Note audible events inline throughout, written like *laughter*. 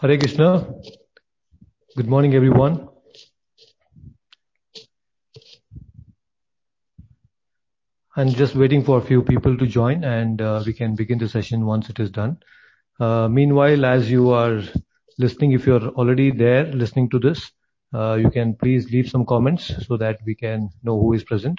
Hare Krishna. Good morning, everyone. I'm just waiting for a few people to join, and uh, we can begin the session once it is done. Uh, meanwhile, as you are listening, if you're already there listening to this, uh, you can please leave some comments so that we can know who is present.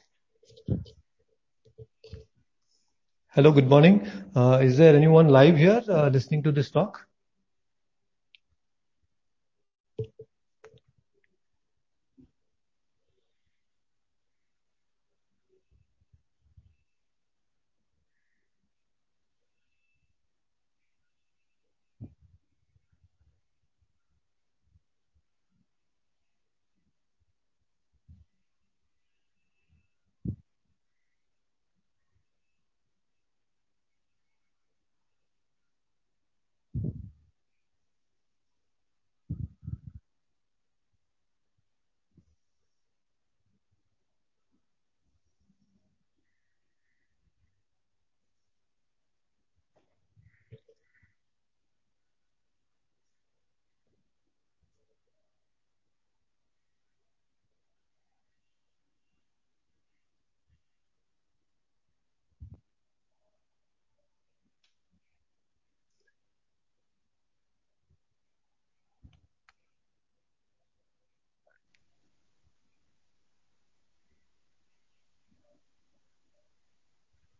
Hello, good morning. Uh, is there anyone live here, uh, listening to this talk?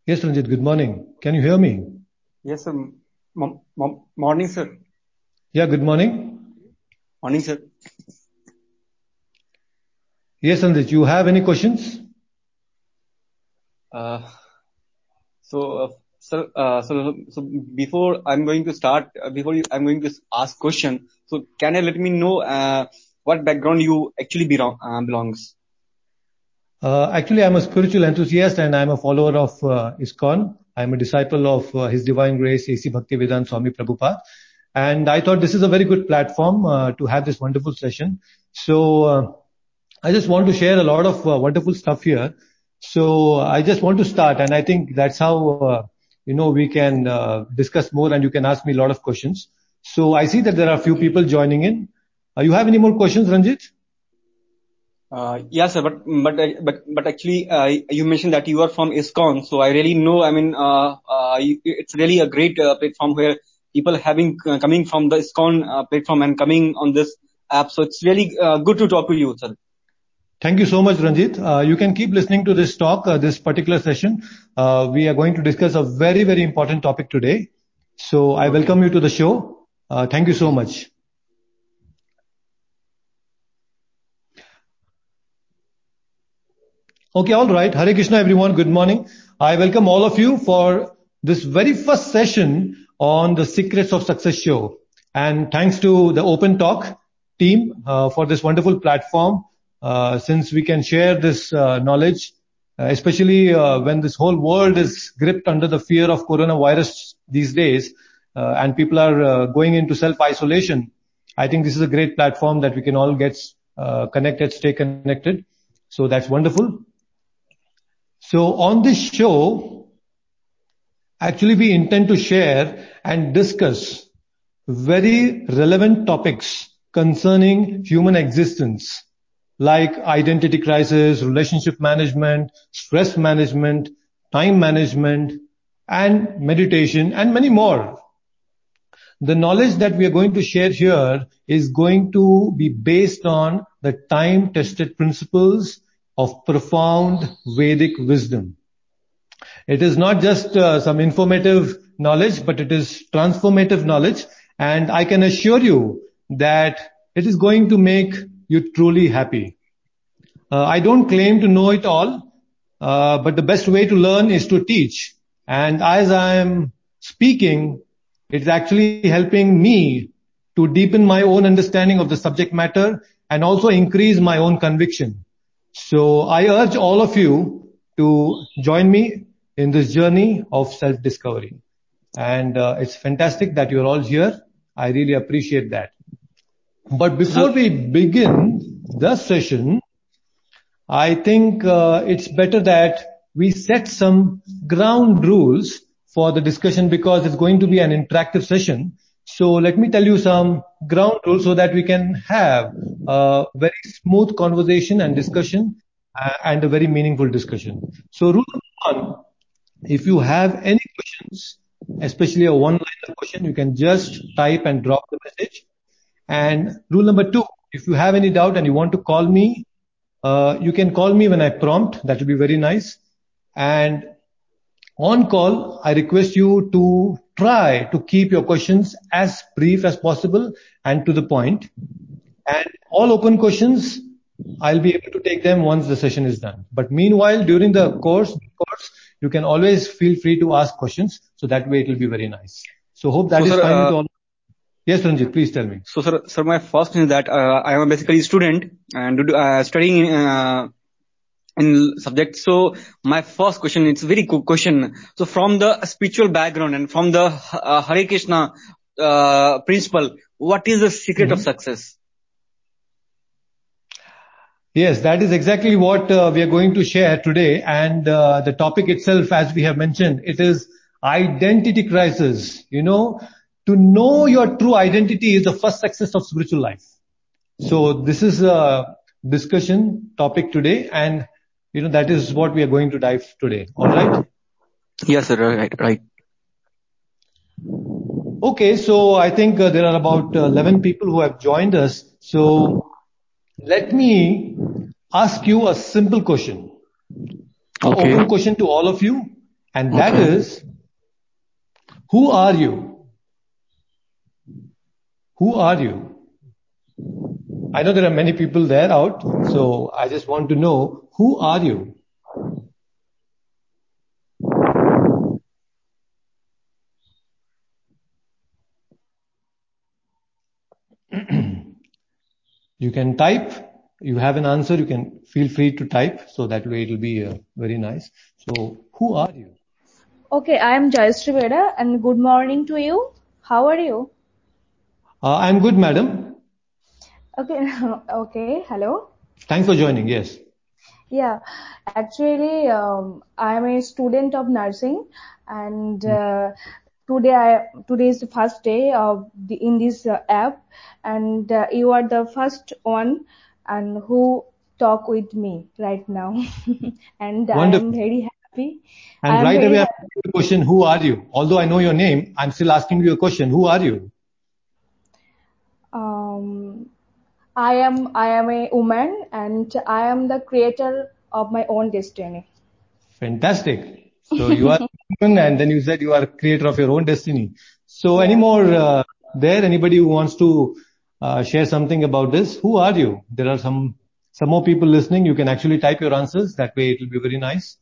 Yes, Ranjit, good morning. Can you hear me? Yes, sir. Morning, sir. Yeah, good morning. Morning, sir. Yes, Ranjit. You have any questions? Uh, so, uh, sir, uh so before I'm going to start, uh, before I'm going to ask question, so can you let me know what background you actually belongs? Actually, I'm a spiritual enthusiast, and I'm a follower of ISKCON. I'm a disciple of His Divine Grace A.C. Bhaktivedanta Swami Prabhupada. And I thought this is a very good platform to have this wonderful session. So uh I just want to share a lot of wonderful stuff here. So I just want to start, and I think that's how uh you know we can discuss more, and you can ask me a lot of questions. So I see that there are a few people joining in. Uh, you have any more questions, Ranjit? Uh, yes, sir. But but uh, actually, uh, you mentioned that you are from ISKCON, so I really know, I mean, it's really a great platform where people having coming from the ISKCON platform and coming on this app. So it's really good to talk to you, sir. Thank you so much, Ranjit. You can keep listening to this talk, this particular session. We are going to discuss a very very important topic today. So I welcome you to the show. Thank you so much. Okay. All right. Hare Krishna, everyone. Good morning. I welcome all of you for this very first session on the Secrets of Success show. And thanks to the Open Talk team uh, for this wonderful platform. Uh, since we can share this uh, knowledge, especially when this whole world is gripped under the fear of coronavirus these days, and people are going into self-isolation, I think this is a great platform that we can all get connected, stay connected. So that's wonderful. So on this show, actually, we intend to share and discuss very relevant topics concerning human existence, like identity crisis, relationship management, stress management, time management, and meditation, and many more. The knowledge that we are going to share here is going to be based on the time-tested principles of profound Vedic wisdom. It is not just uh, some informative knowledge, but it is transformative knowledge. And I can assure you that it is going to make you truly happy. Uh, I don't claim to know it all, uh, but the best way to learn is to teach. And as I am speaking, it's actually helping me to deepen my own understanding of the subject matter and also increase my own conviction. I urge all of you to join me in this journey of self-discovery. And uh, it's fantastic that you're all here. I really appreciate that. But before we begin the session, I think uh, it's better that we set some ground rules for the discussion because it's going to be an interactive session. So let me tell you some ground rules so that we can have a very smooth conversation and discussion, uh, and a very meaningful discussion. So rule number one, if you have any questions, especially a one-liner question, you can just type and drop the message. And rule number two, if you have any doubt and you want to call me, uh, you can call me when I prompt. That would be very nice. On call, I request you to try to keep your questions as brief as possible and to the point. And all open questions, I'll be able to take them once the session is done. But meanwhile, during the course, you can always feel free to ask questions, so that way it will be very nice. So hope that is fine uh, with all. Yes, Ranjit, please tell me. So, sir, sir, my first thing is that uh, I am basically a student and uh, studying in subject. So my first question, it's a very good question. So from the spiritual background and from the uh, Hare Krishna uh, principle, what is the secret of mm-hmm. success? Yes, that is exactly what uh, we are going to share today. And the topic itself, as we have mentioned, it is identity crisis. You know, to know your true identity is the first success of spiritual life. So this is a discussion topic today, and that is what we are going to dive today. All right? Yes, sir. Right. Okay. So I think uh, there are about uh, 11 people who have joined us. So let me ask you a simple question. Okay. Open question to all of you, and that is, who are you? Who are you? I know there are many people there out, so I just want to know, who are you? You can type. You have an answer, you can feel free to type, so that way it'll be uh, very nice. So, who are you? Okay. I am Jayashree Bera, and good morning to you. How are you? Uh, I'm good, madam. Okay, *laughs* okay. Hello. Thanks for joining. Yes. Yeah. Actually, um, I am a student of nursing, and hmm. uh, today today is the first day of the, in this uh, app, and uh, you are the first one and who talk with me right now. *laughs* and I am very happy. And right away, I ask you a question, who are you? Although I know your name, I'm still asking you a question. Who are you? Um, I am I am a woman, and I am the creator of my own destiny. Fantastic. So you are a woman, and then you said you are creator of your own destiny. So any more uh, there? Anybody who wants to uh, share something about this? Who are you? There are some some more people listening. You can actually type your answers. That way it'll be very nice.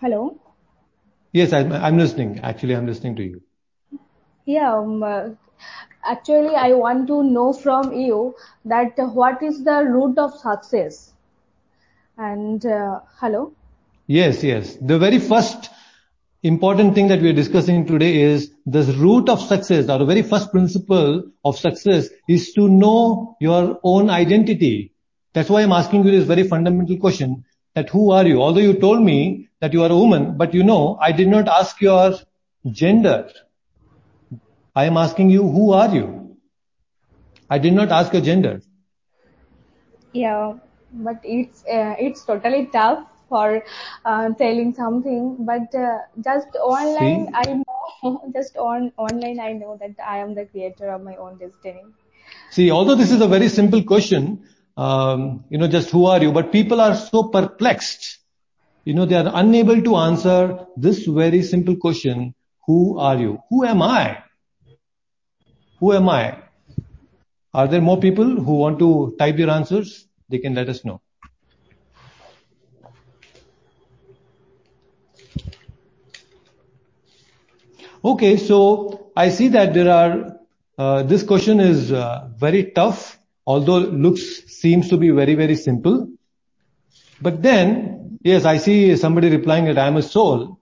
Hello? Yes, I'm listening. Actually, I'm listening to you. Yeah. Um, uh, Actually, I want to know from you that what is the root of success? And uh, hello? Yes. Yes. The very first important thing that we are discussing today is the root of success, or the very first principle of success is to know your own identity. That's why I'm asking you this very fundamental question, that who are you? Although you told me that you are a woman, but you know, I did not ask your gender. I am asking you, who are you? I did not ask your gender. Yeah. But it's it's totally tough for telling something. But uh, just online. See? I know *laughs* just on online, I know that I am the creator of my own destiny. See, although this is a very simple question, um, you know, just who are you? But people are so perplexed you know, they are unable to answer this very simple question, who are you? Who am I? Who am I? Are there more people who want to type your answers? They can let us know. Okay, so I see that there are, uh, this question is uh, very tough, although looks seems to be very, very simple. But then, yes, I see somebody replying that I am a soul.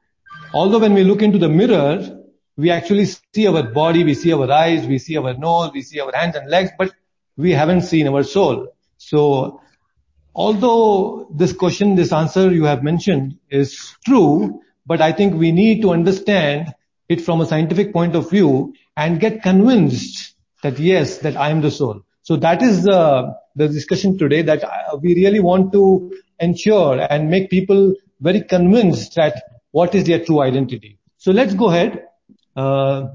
Although when we look into the mirror, we actually see our body, we see our eyes, we see our nose, we see our hands and legs, but we haven't seen our soul. So, although this question, this answer you have mentioned is true, but I think we need to understand it from a scientific point of view and get convinced that yes, that I am the soul. So that is the, the discussion today that uh, we really want to ensure and make people very convinced that what is their true identity. So let's go ahead. Uh,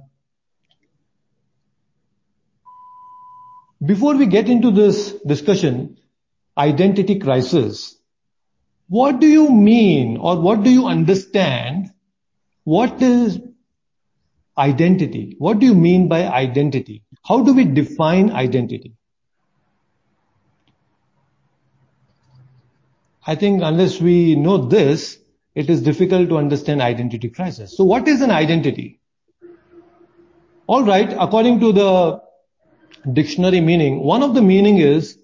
before we get into this discussion, identity crisis, what do you mean or what do you understand? What is Identity. What do you mean by identity? How do we define identity? I think unless we know this, it is difficult to understand identity crisis. So what is an identity? Alright, according to the dictionary meaning, one of the meaning is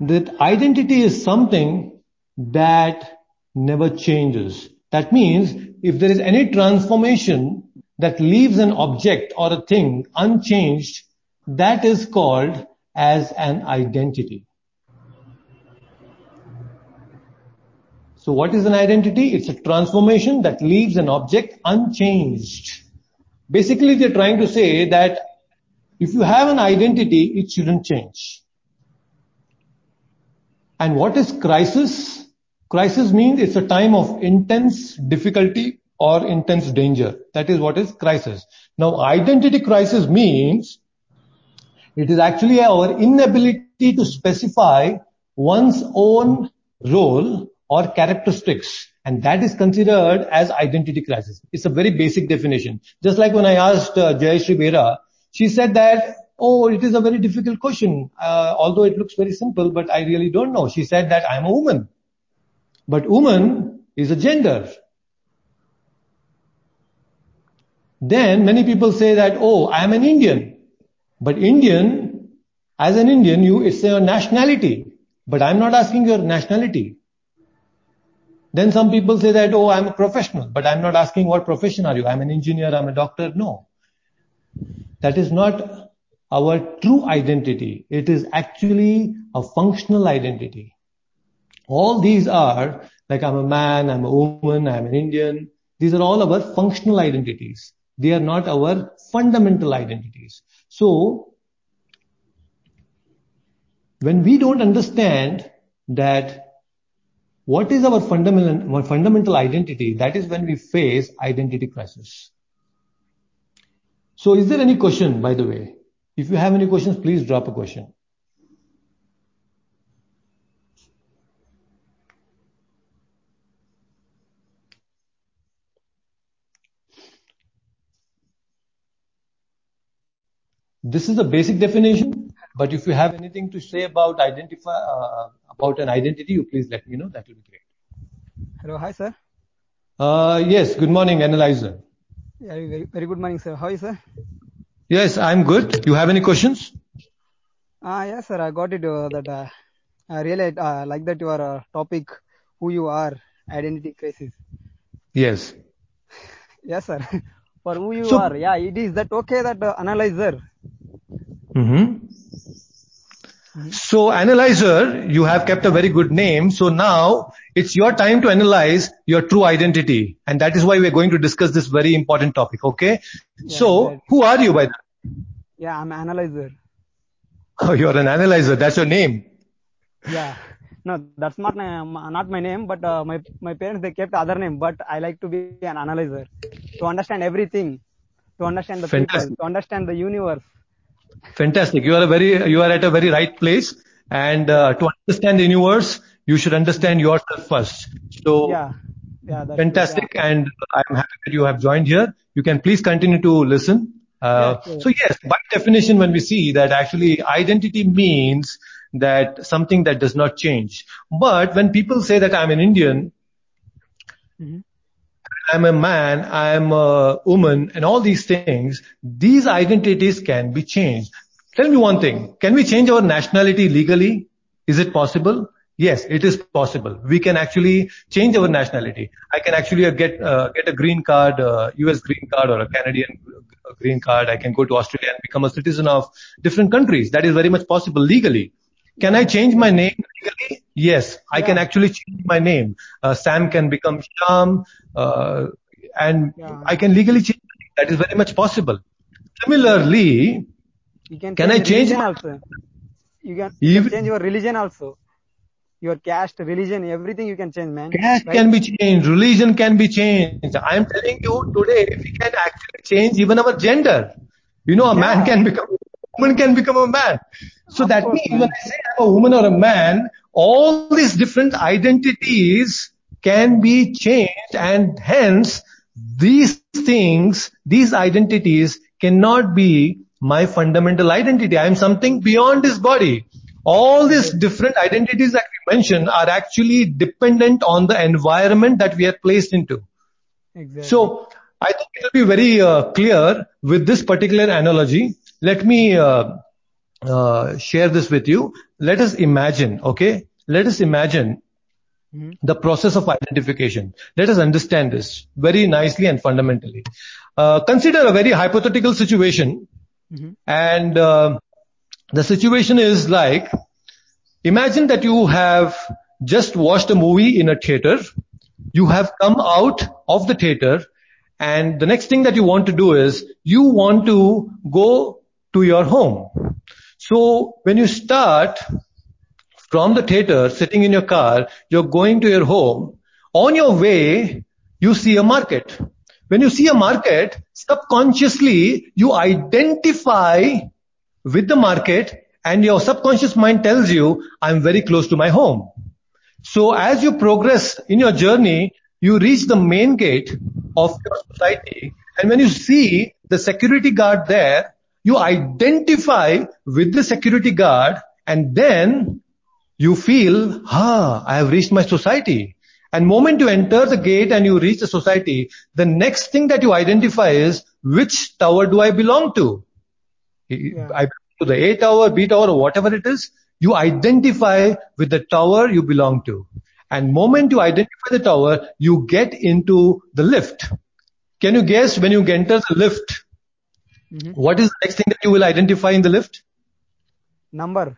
that identity is something that never changes. That means if there is any transformation that leaves an object or a thing unchanged, that is called as an identity. So what is an identity? It's a transformation that leaves an object unchanged. Basically, they're trying to say that if you have an identity, it shouldn't change. And what is crisis? Crisis means it's a time of intense difficulty or intense danger. That is what is crisis. Now identity crisis means it is actually our inability to specify one's own role or characteristics and that is considered as identity crisis. It's a very basic definition. Just like when I asked uh, Jayashree Bera, she said that, oh, it is a very difficult question, uh, although it looks very simple, but I really don't know. She said that I'm a woman. But woman is a gender. Then many people say that, oh, I am an Indian. But Indian, as an Indian, you, it's your nationality. But I'm not asking your nationality. Then some people say that, oh, I'm a professional, but I'm not asking what profession are you? I'm an engineer, I'm a doctor. No. That is not our true identity. It is actually a functional identity. All these are, like I'm a man, I'm a woman, I'm an Indian. These are all our functional identities. They are not our fundamental identities. So, when we don't understand that what is our fundamental, identity, that is when we face identity crisis. So is there any question, by the way? If you have any questions, please drop a question. This is the basic definition, but if you have anything to say about identify uh, about an identity, you please let me know. That will be great. Hello, hi sir. Uh, yes, good morning, analyzer. Yeah, very, good morning, sir. How are you, sir? Yes, I'm good. You have any questions? Ah, yes, sir. I got it. Uh, that uh, I really uh, like that your topic, who you are, identity crisis. Yes. *laughs* Yes, sir. *laughs* For who you are, yeah, it is that okay. That uh, analyzer Mm-hmm. So analyzer, you have kept a very good name. So now it's your time to analyze your true identity. And that is why we're going to discuss this very important topic. Okay. Yeah, so right. who are you by the way? Yeah, I'm an analyzer. Oh, you're an analyzer. That's your name. Yeah. No, that's not my, not my name, but uh, my, my parents, they kept other name, but I like to be an analyzer to understand everything, to understand the Fantastic. people, to understand the universe Fantastic. You are a very, you are at a very right place. And uh, to understand the universe, you should understand yourself first. So, yeah. Yeah, that's Fantastic. Yeah. And I'm happy that you have joined here. You can please continue to listen. Uh, Yeah, so yes, by definition, when we see that actually identity means that something that does not change. But when people say that I'm an Indian, Mhm. I'm a man, I'm a woman, and all these things, these identities can be changed. Tell me one thing. Can we change our nationality legally? Is it possible? Yes, it is possible. We can actually change our nationality. I can actually uh, get uh, get a green card, uh, U.S. green card or a Canadian uh, green card. I can go to Australia and become a citizen of different countries. That is very much possible legally. Can I change my name legally? Yes, I can actually change my name. Uh, Sam can become Sham, uh, and Yeah. I can legally change. my name. That is very much possible. Similarly, You can Can I change my- also. You can, you Even- can change your religion also. Your caste, religion, everything you can change, man. caste Right? can be changed, religion can be changed. I am telling you today, if we can actually change even our gender. You know, a man can become, a woman can become a man. So Of that course, means man. when I say I'm a woman or a man, all these different identities can be changed and hence these things, these identities cannot be my fundamental identity. I am something beyond this body. All these different identities that we mention are actually dependent on the environment that we are placed into. Exactly. So I think it will be very uh, clear with this particular analogy. Let me uh, uh, share this with you. Let us imagine, okay? Let us imagine Mhm. the process of identification. Let us understand this very nicely and fundamentally. Uh, consider a very hypothetical situation Mhm. and uh, the situation is like, imagine that you have just watched a movie in a theater. You have come out of the theater and the next thing that you want to do is you want to go to your home. So when you start from the theater, sitting in your car, you're going to your home. On your way, you see a market. When you see a market, subconsciously you identify with the market and your subconscious mind tells you, I'm very close to my home. So as you progress in your journey, you reach the main gate of your society. And when you see the security guard there, you identify with the security guard and then you feel, ah, I have reached my society. And moment you enter the gate and you reach the society, the next thing that you identify is which tower do I belong to? Yeah. I belong to the A tower, B tower, or whatever it is. You identify with the tower you belong to. And moment you identify the tower, you get into the lift. Can you guess when you enter the lift, Mhm. what is the next thing that you will identify in the lift? Number.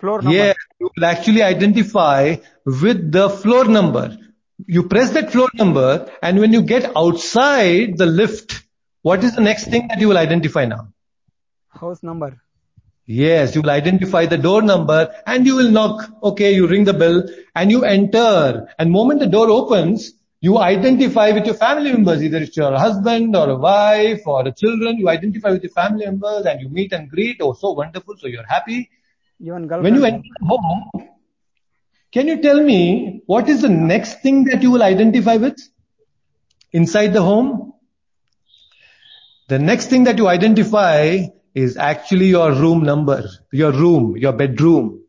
Floor number. Yeah, you will actually identify with the floor number. You press that floor number and when you get outside the lift, what is the next thing that you will identify now? House number. Yes, you will identify the door number and you will knock. Okay, you ring the bell and you enter. And moment the door opens, you identify with your family members. Either it's your husband or a wife or a children. You identify with your family members and you meet and greet. Oh, so wonderful. So you're happy. Even girlfriend. When you enter home, can you tell me what is the next thing that you will identify with inside the home? The next thing that you identify is actually your room number, your room, your bedroom.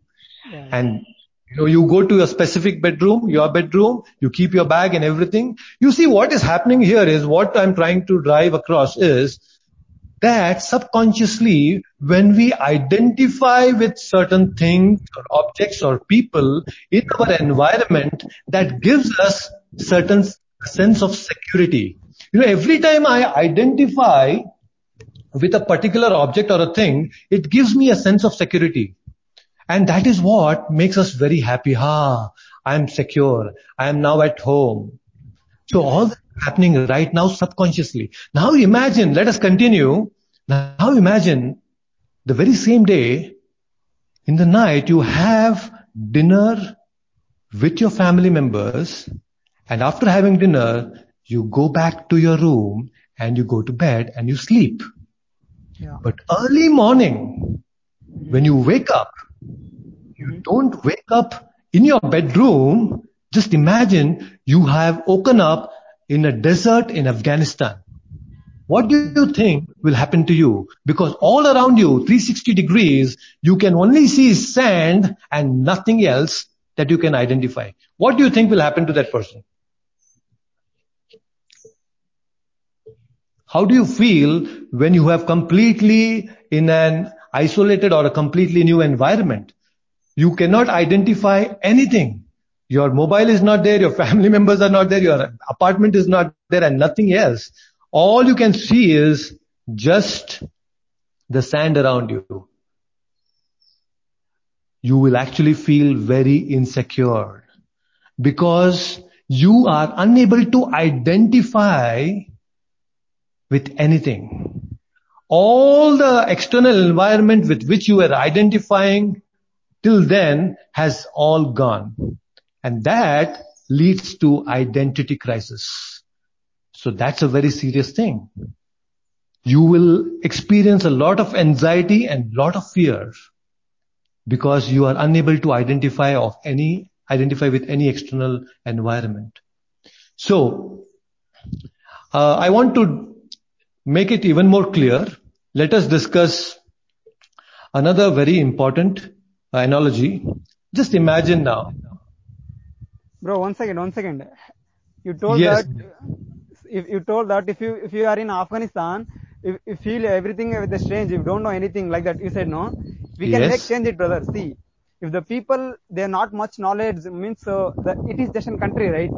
Yeah. And you know, you go to a specific bedroom, your bedroom, you keep your bag and everything. You see what is happening here is what I'm trying to drive across is that subconsciously when we identify with certain things or objects or people in our environment that gives us certain sense of security. You know, every time I identify with a particular object or a thing, it gives me a sense of security. And that is what makes us very happy. Ha, I am secure. I am now at home. So all this is happening right now subconsciously. Now imagine, let us continue. Now imagine the very same day, in the night, you have dinner with your family members and after having dinner, you go back to your room and you go to bed and you sleep. Yeah. But early morning, when you wake up, you mm-hmm. don't wake up in your bedroom Just imagine you have woken up in a desert in Afghanistan. What do you think will happen to you? Because all around you, 360 degrees, you can only see sand and nothing else that you can identify. What do you think will happen to that person? How do you feel when you have completely in an isolated or a completely new environment? You cannot identify anything. Your mobile is not there, your family *laughs* members are not there, your apartment is not there and nothing else. All you can see is just the sand around you. You will actually feel very insecure because you are unable to identify with anything. All the external environment with which you were identifying till then has all gone. And that leads to identity crisis. So that's a very serious thing. You will experience a lot of anxiety and lot of fear because you are unable to identify of any, identify with any external environment. So, uh, I want to make it even more clear. Let us discuss another very important analogy. Just imagine now. Bro, one second, one second. You told Yes. that if you told that if you if you are in Afghanistan, if you feel everything with the strange, if you don't know anything like that, you said no. We can Yes. make change it, brother. See, if the people they are not much knowledge means uh, it is just a country, right?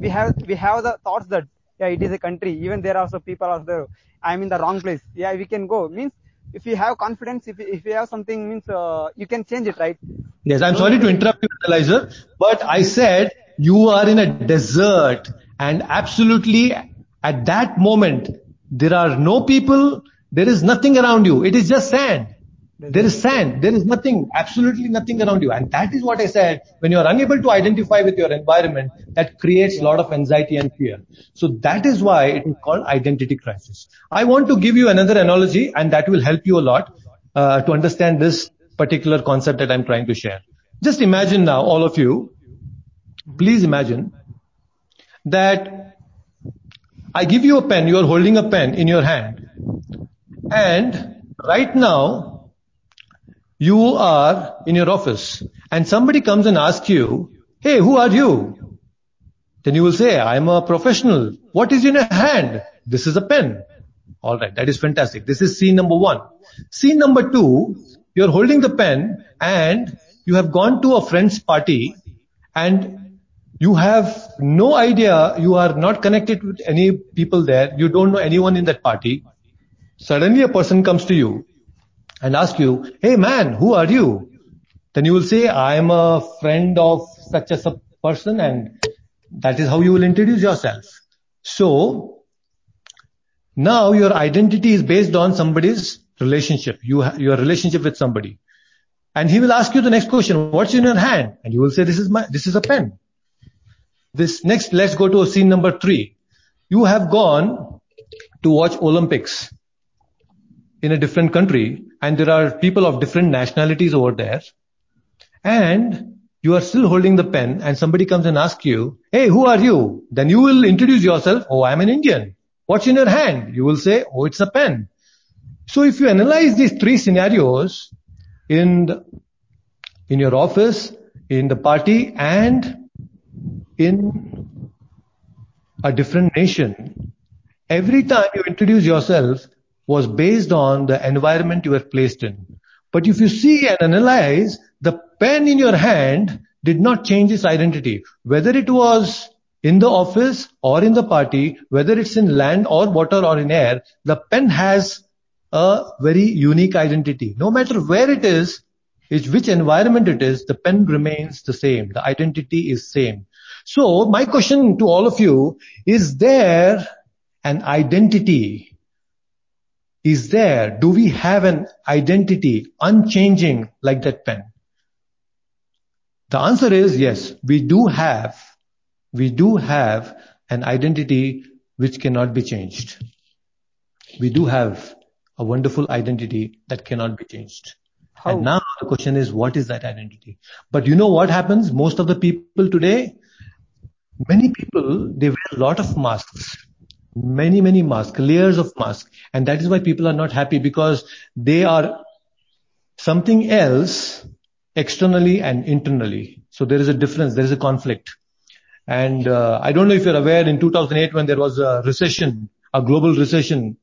We have we have the thoughts that yeah, it is a country. Even there are also people out there. I'm in the wrong place. Yeah, we can go. Means if you have confidence, if if you have something, means uh, you can change it, right? Yes, I'm sorry to interrupt you, Analyzer, but I said you are in a desert and absolutely at that moment, there are no people, there is nothing around you. It is just sand. There is sand. There is nothing, absolutely nothing around you. And that is what I said. When you are unable to identify with your environment, that creates a lot of anxiety and fear. So that is why it is called identity crisis. I want to give you another analogy and that will help you a lot uh, to understand this particular concept that I'm trying to share. Just imagine now, all of you, please imagine that I give you a pen, you are holding a pen in your hand. And right now, you are in your office and somebody comes and asks you, hey, who are you? Then you will say, I'm a professional. What is in your hand? This is a pen. Alright, that is fantastic. This is scene number one. Scene number two, you're holding the pen and you have gone to a friend's party and you have no idea, you are not connected with any people there, you don't know anyone in that party. Suddenly a person comes to you and ask you, hey man, who are you? Then you will say, I am a friend of such a person and that is how you will introduce yourself. So, now your identity is based on somebody's relationship, you ha- your relationship with somebody. And he will ask you the next question, what's in your hand? And you will say, this is my, this is a pen. This next, let's go to scene number three. You have gone to watch Olympics in a different country and there are people of different nationalities over there and you are still holding the pen and somebody comes and asks you, hey, who are you? Then you will introduce yourself, oh, I'm an Indian. What's in your hand? You will say, oh, it's a pen. So if you analyze these three scenarios in, the, in your office, in the party and in a different nation, every time you introduce yourself was based on the environment you were placed in. But if you see and analyze, the pen in your hand did not change its identity. Whether it was in the office or in the party, whether it's in land or water or in air, the pen has a very unique identity. No matter where it is, is which environment it is, the pen remains the same. The identity is same. So my question to all of you, is there an identity? Is there, do we have an identity unchanging like that pen? The answer is yes, we do have, we do have an identity which cannot be changed. We do have a wonderful identity that cannot be changed. How? And now the question is, what is that identity? But you know what happens? Most of the people today, many people, they wear a lot of masks. Many, many masks, layers of masks. And that is why people are not happy because they are something else externally and internally. So there is a difference, there is a conflict. And uh, I don't know if you're aware in 2008 when there was a recession, a global recession,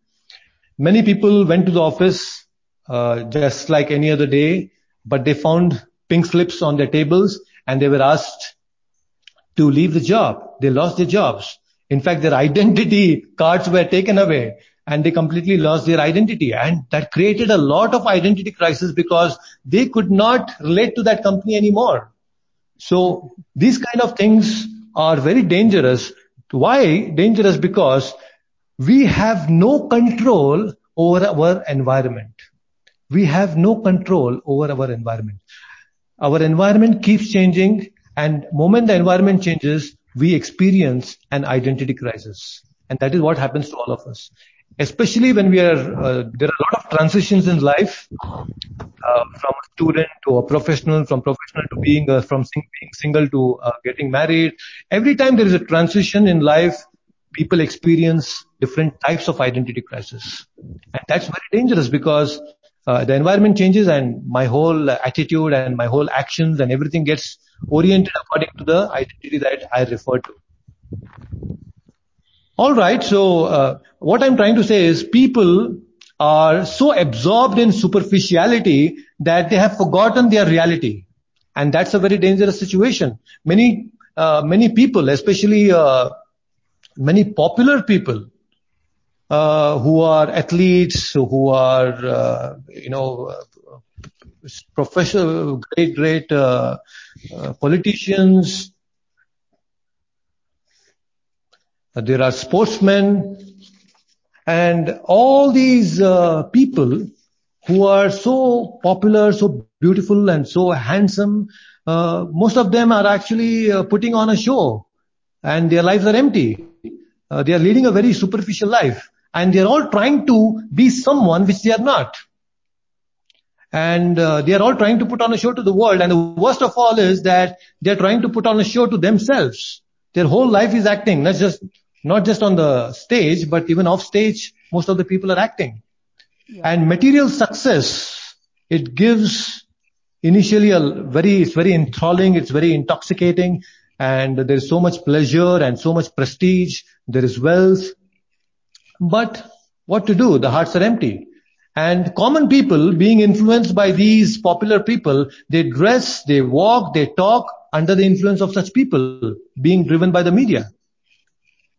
many people went to the office uh, just like any other day, but they found pink slips on their tables and they were asked to leave the job. They lost their jobs. In fact, their *laughs* identity cards were taken away and they completely lost their identity. And that created a lot of identity crisis because they could not relate to that company anymore. So these kind of things are very dangerous. Why dangerous? Because we have no control over our environment. We have no control over our environment. Our environment keeps changing and moment the environment changes, we experience an identity crisis. And that is what happens to all of us. Especially when we are, uh, there are a lot of transitions in life, uh, from a student to a professional, from professional to being, uh, from sing- being single to uh, getting married. Every time there is a transition in life, people experience different types of identity crisis. And that's very dangerous because uh, the environment changes and my whole attitude and my whole actions and everything gets oriented according to the identity that I refer to. All right. So uh, what I'm trying to say is people are so absorbed in superficiality that they have forgotten their reality, and that's a very dangerous situation. Many uh, many people, especially uh, many popular people, uh, who are athletes, who are uh, you know professional, great, great uh, uh, politicians. Uh, there are sportsmen and all these uh, people who are so popular, so beautiful and so handsome, uh, most of them are actually uh, putting on a show and their lives are empty. they are leading a very superficial life and they are all trying to be someone which they are not and uh, they are all trying to put on a show to the world and the worst of all is that they are trying to put on a show to themselves their whole life is acting not just not just on the stage but even off stage most of the people are acting yeah. and material success it gives initially a very it's very enthralling it's very intoxicating and there is so much pleasure and so much prestige there is wealth but what to do the hearts are empty and common people being influenced by these popular people, they dress, they walk, they talk under the influence of such people being driven by the media.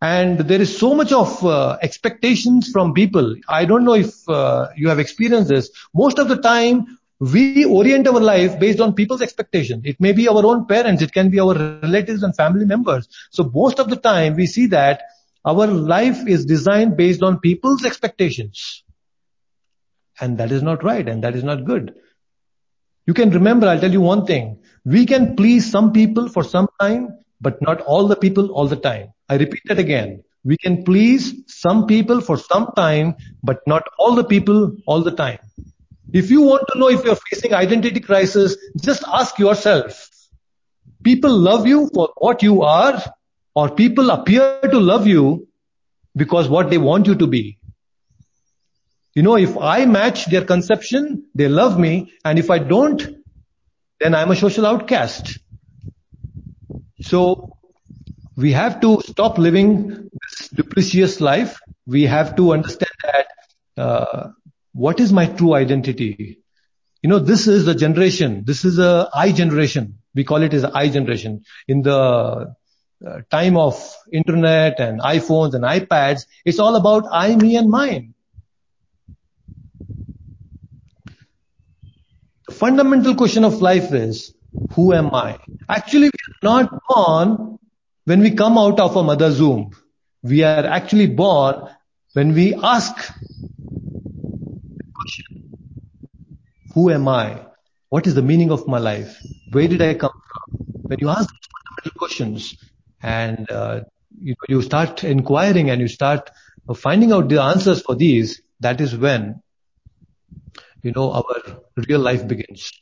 And there is so much of uh, expectations from people. I don't know if uh, you have experienced this. Most of the time, we orient our life based on people's expectation. It may be our own parents, it can be our relatives and family members. So most of the time, we see that our life is designed based on people's expectations. And that is not right and that is not good. You can remember, I'll tell you one thing. We can please some people for some time, but not all the people all the time. I repeat that again. We can please some people for some time, but not all the people all the time. If you want to know if you're facing identity crisis, just ask yourself. People love you for what you are, or people appear to love you because what they want you to be. You know, if I match their conception, they love me, and if I don't, then I'm a social outcast. So, we have to stop living this duplicitous life. We have to understand that, uh, what is my true identity? You know, this is the generation. This is a I generation. We call it as I generation. In the uh, time of internet and iPhones and iPads, it's all about I, me and mine. The fundamental question of life is, who am I? Actually, we are not born when we come out of a mother's womb. We are actually born when we ask question, who am I? What is the meaning of my life? Where did I come from? When you ask fundamental questions and uh, you, you start inquiring and you start finding out the answers for these, that is when you know, our real life begins.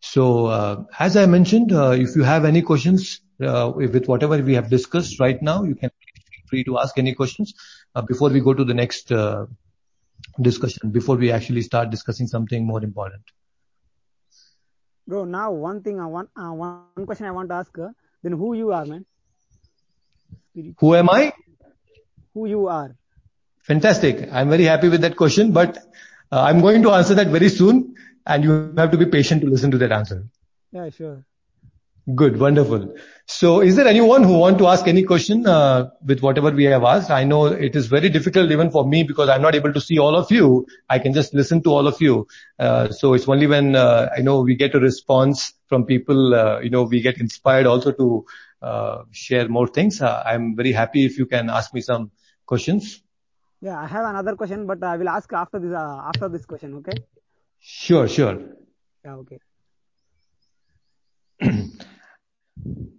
So, uh, as I mentioned, uh, if you have any questions, with whatever we have discussed right now, you can feel free to ask any questions before we go to the next discussion, before we actually start discussing something more important. Bro, now one thing I want, uh, one question I want to ask, uh, then who you are, man? Who am I? Who you are. Fantastic. I'm very happy with that question, but uh, I'm going to answer that very soon, and you have to be patient to listen to that answer. Yeah, sure. Good. Wonderful. So is there anyone who want to ask any question uh, with whatever we have asked? I know it is very difficult even for me because I'm not able to see all of you. I can just listen to all of you. Uh, so it's only when uh, I know we get a response from people, uh, you know, we get inspired also to uh, share more things. Uh, I'm very happy if you can ask me some questions. Yeah, I have another question, but I will ask after this, after this question, okay? Sure, sure. Yeah, okay. *clears throat*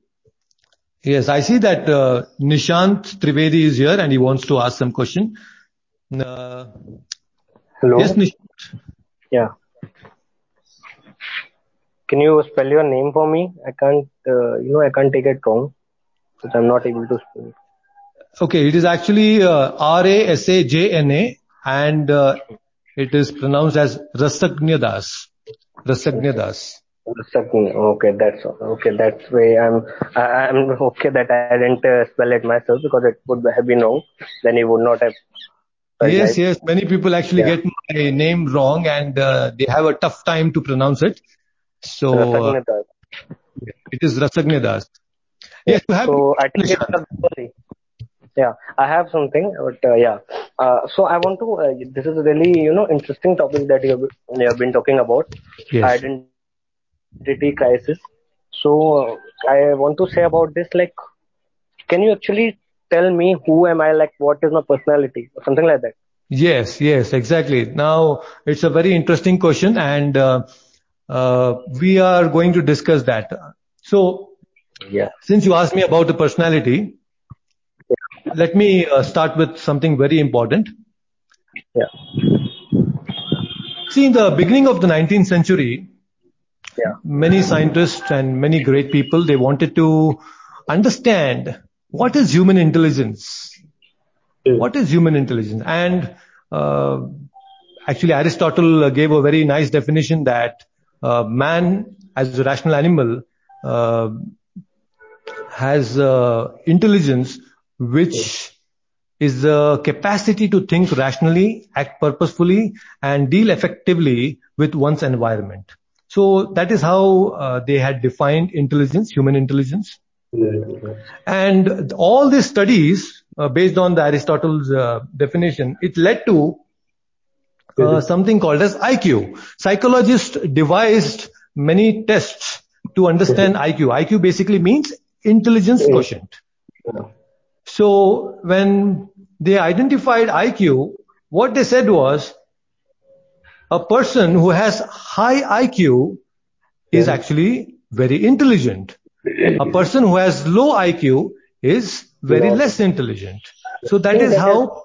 Yes, I see that uh, Nishant Trivedi is here and he wants to ask some question. Uh, Hello. Yes, Nishant. Yeah. Can you spell your name for me? I can't, uh, you know, I can't take it wrong because I'm not able to spell. it. Okay, it is actually uh, R-A-S-A-J-N-A and uh, it is pronounced as Rasagnadas. Rasagnadas. Okay, that's okay. That's way I'm. I, I'm okay that I didn't uh, spell it myself because it would have been wrong. Then he would not have. Yes, yes. Many people actually yeah. get my name wrong and uh, they have a tough time to pronounce it. So uh, it is Rasagnadas. Yes, you have. So I think it's yeah, I have something, but uh, yeah. Uh, so I want to. Uh, this is a really you know interesting topic that you have, you have been talking about. Yes. Identity identity crisis. So I want to say about this, like, can you actually tell me who am I, like, what is my personality, or something like that? Yes, yes, exactly. Now it's a very interesting question, and uh, uh, we are going to discuss that. So, yeah. Since you asked me about the personality, yeah. let me uh, start with something very important. Yeah. See, in the beginning of the 19th century, yeah. many scientists and many great people, they wanted to understand what is human intelligence? Mm. What is human intelligence? And uh, actually Aristotle gave a very nice definition that uh, man as a rational animal uh, has uh, intelligence which is the capacity to think rationally, act purposefully, and deal effectively with one's environment. So that is how uh, they had defined intelligence, human intelligence. And all these studies, uh, based on the Aristotle's uh, definition, it led to uh, something called as IQ. Psychologists devised many tests to understand IQ. IQ basically means intelligence quotient. So when they identified IQ, what they said was a person who has high IQ is actually very intelligent. A person who has low IQ is very less intelligent. So that is how,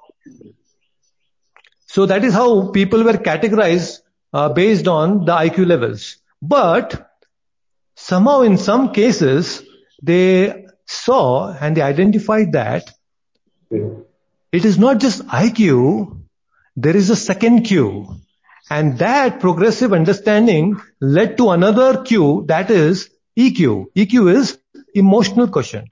so that is how people were categorized uh, based on the IQ levels. But somehow in some cases, they saw and they identified that it is not just IQ, there is a second Q. And that progressive understanding led to another Q that is EQ. EQ is emotional quotient.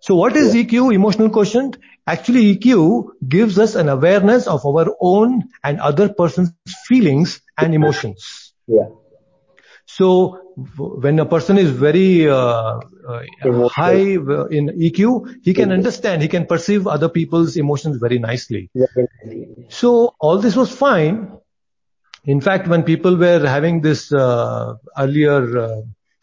So what is EQ, emotional quotient? Actually EQ gives us an awareness of our own and other person's feelings and emotions. Yeah. So when a person is very uh, uh, high in EQ, he can understand, he can perceive other people's emotions very nicely. So all this was fine in fact, when people were having this uh, earlier, uh,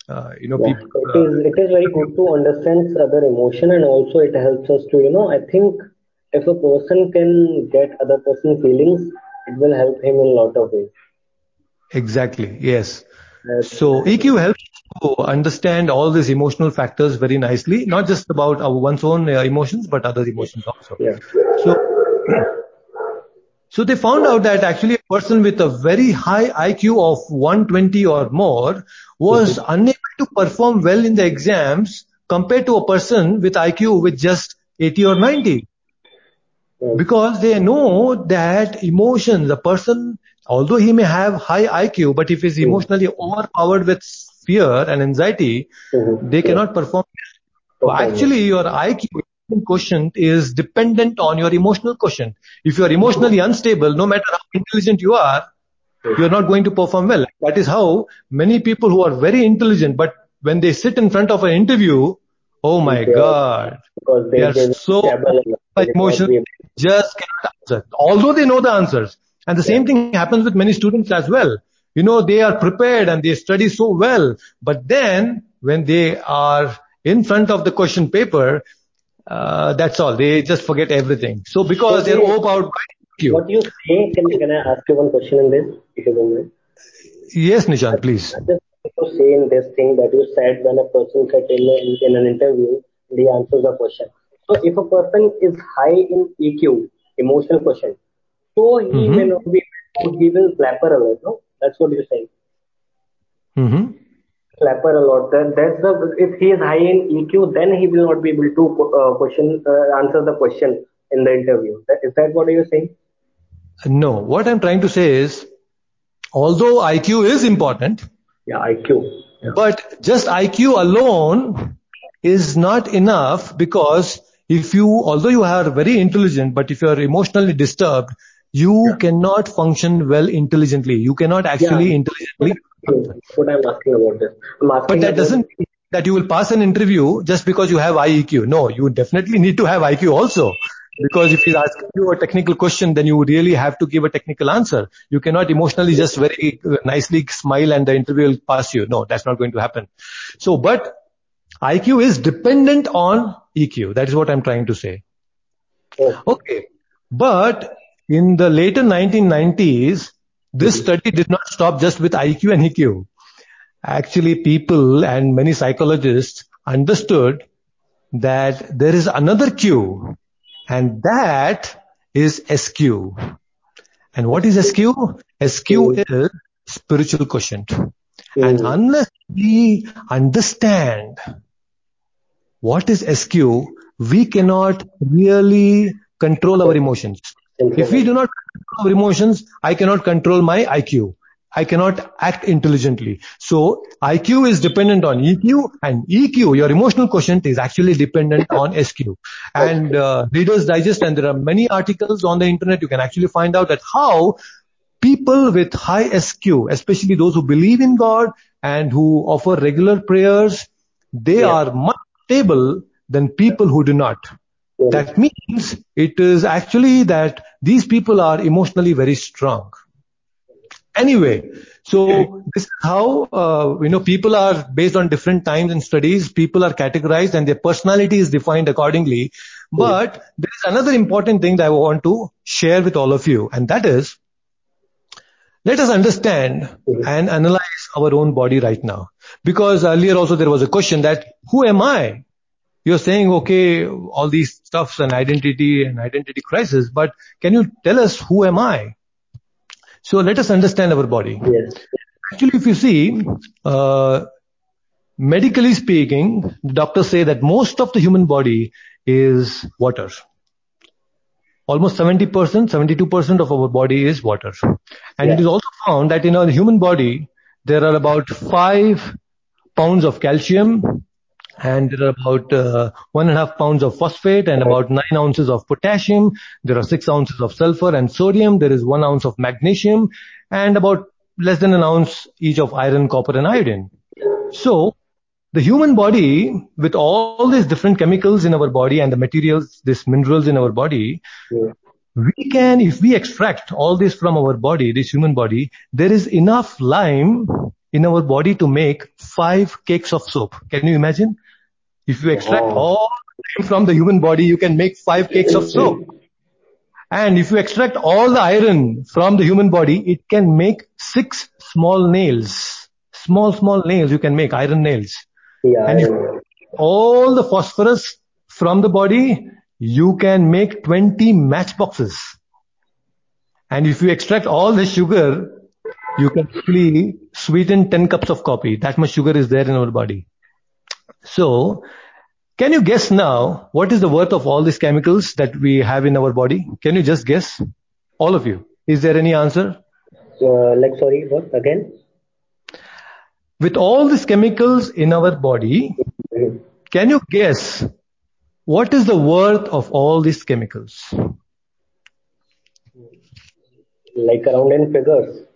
uh, you know, yeah. people, it is it is very good to understand other emotion, and also it helps us to, you know, I think if a person can get other person feelings, it will help him in a lot of ways. Exactly. Yes. so EQ helps to understand all these emotional factors very nicely, not just about our one's own uh, emotions, but other emotions also. Yeah. So so they found out that actually a person with a very high IQ of 120 or more was unable to perform well in the exams compared to a person with IQ with just 80 or 90. Because they know that emotions, the person, although he may have high IQ, but if he's emotionally overpowered with fear and anxiety, Mm-hmm. they cannot perform. So actually, your IQ quotient is dependent on your emotional quotient. If you are emotionally unstable, no matter how intelligent you are, you are not going to perform well. That is how many people who are very intelligent, but when they sit in front of an interview, oh my Yeah. God, Because they they, are so stable. They cannot emotional, just cannot answer. Although they know the answers. And the same thing happens with many students as well. You know, they are prepared and they study so well, but then when they are in front of the question paper, uh, that's all. They just forget everything. So because they're Okay. overpowered by IQ. What you say, can, can I ask you one question in this, if you don't mind? Yes, Nishant, please. I just want to say in this thing that you said when a person said in, in, in an interview, he answers the question. So if a person is high in EQ, emotional quotient, so he Mhm. may not be, he will flapper a lot, no? That's what you're saying. hmm Flapper a lot. That, that's the, if he is high in EQ, then he will not be able to uh, question, uh, answer the question in the interview. Is that what you're saying? No, what I'm trying to say is, although IQ is important, Yeah, IQ. Yeah. but just IQ alone is not enough because if you, although you are very intelligent, but if you are emotionally disturbed, you cannot function well intelligently. You cannot actually Yeah. intelligently. That's what I'm asking about this. But that doesn't mean that you will pass an interview just because you have high EQ. No, you definitely need to have IQ also. Because if he's asking you a technical question, then you really have to give a technical answer. You cannot emotionally just very nicely smile and the interview will pass you. No, that's not going to happen. So, but IQ is dependent on EQ. That is what I'm trying to say. Oh, Okay. But in the later 1990s, this study did not stop just with IQ and EQ. Actually, people and many psychologists understood that there is another Q and that is SQ. And what is SQ? SQ is spiritual quotient. And Mm. unless we understand what is SQ, we cannot really control our emotions. If we do not control our emotions, I cannot control my IQ. I cannot act intelligently. So IQ is dependent on EQ and EQ, your emotional quotient is actually dependent on SQ. And uh, Reader's Digest and there are many articles on the internet, you can actually find out that how people with high SQ, especially those who believe in God and who offer regular prayers, they Yeah. are much stable than people who do not. Yeah. That means it is actually that these people are emotionally very strong. Anyway, so this is how, uh, you know, people are based on different times and studies, people are categorized and their personality is defined accordingly. But there is another important thing that I want to share with all of you, and that is, let us understand and analyze our own body right now. Because earlier also there was a question that, who am I? You're saying, okay, all these stuffs and identity and identity crisis, but can you tell us who am I? So let us understand our body. Yes. Actually, if you see, uh, medically speaking, doctors say that most of the human body is water. Almost 70%, 72% of our body is water. And it Yeah. is also found that in our human body, there are about five pounds of calcium and there are about uh, one and a half pounds of phosphate and about nine ounces of potassium. There are six ounces of sulfur and sodium. There is one ounce of magnesium and about less than an ounce each of iron, copper and iodine. So the human body with all these different chemicals in our body and the materials, these minerals in our body, Yeah. we can, if we extract all this from our body, this human body, there is enough lime in our body to make five cakes of soap. Can you imagine? If you extract Wow. all the lime from the human body, you can make five cakes of soap. And if you extract all the iron from the human body, it can make six small nails. Small, small nails you can make, iron nails. Yeah. And if all the phosphorus from the body, you can make 20 matchboxes. And if you extract all the sugar, you can actually sweeten 10 cups of coffee. That much sugar is there in our body. So, Can you guess now what is the worth of all these chemicals that we have in our body? Can you just guess? All of you. Is there any answer? Uh, like, sorry, what? Again? With all these chemicals in our body, can you guess what is the worth of all these chemicals? Like around in figures.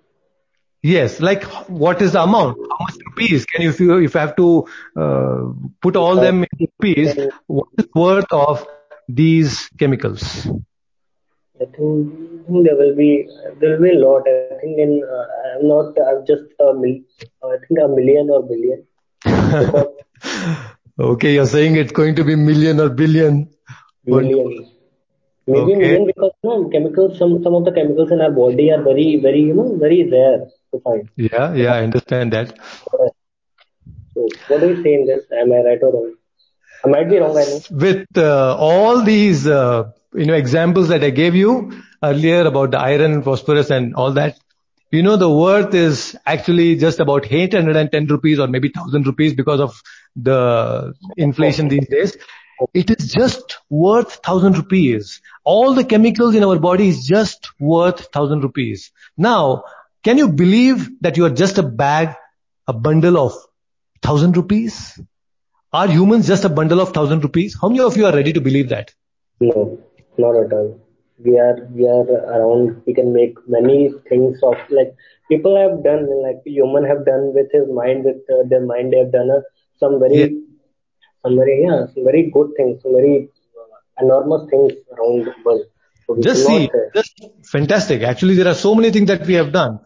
Yes, like what is the amount? How much rupees? Can you, if you, if you have to uh, put all them in rupees, what is worth of these chemicals? I think there will be there will be a lot. I think in uh, I'm not I'm just a mil, I think a million or billion. *laughs* okay, you're saying it's going to be million or billion. Million. Maybe okay. million because you know, chemicals. Some some of the chemicals in our body are very very you know very rare to find. Yeah, yeah, I understand that. So, what do you say in this? Am I right or wrong? I might be wrong. I know. With uh, all these, uh, you know, examples that I gave you earlier about the iron, phosphorus, and all that, you know, the worth is actually just about 810 rupees or maybe 1000 rupees because of the inflation these days. It is just worth 1000 rupees. All the chemicals in our body is just worth 1000 rupees. Now, can you believe that you are just a bag, a bundle of thousand rupees? Are humans just a bundle of thousand rupees? How many of you are ready to believe that? No, not at all. We are, we are around, we can make many things of, like, people have done, like, human have done with his mind, with uh, their mind, they have done uh, some very, yeah. some very, yeah, some very good things, some very enormous things around the world just see, just fantastic. Actually, there are so many things that we have done.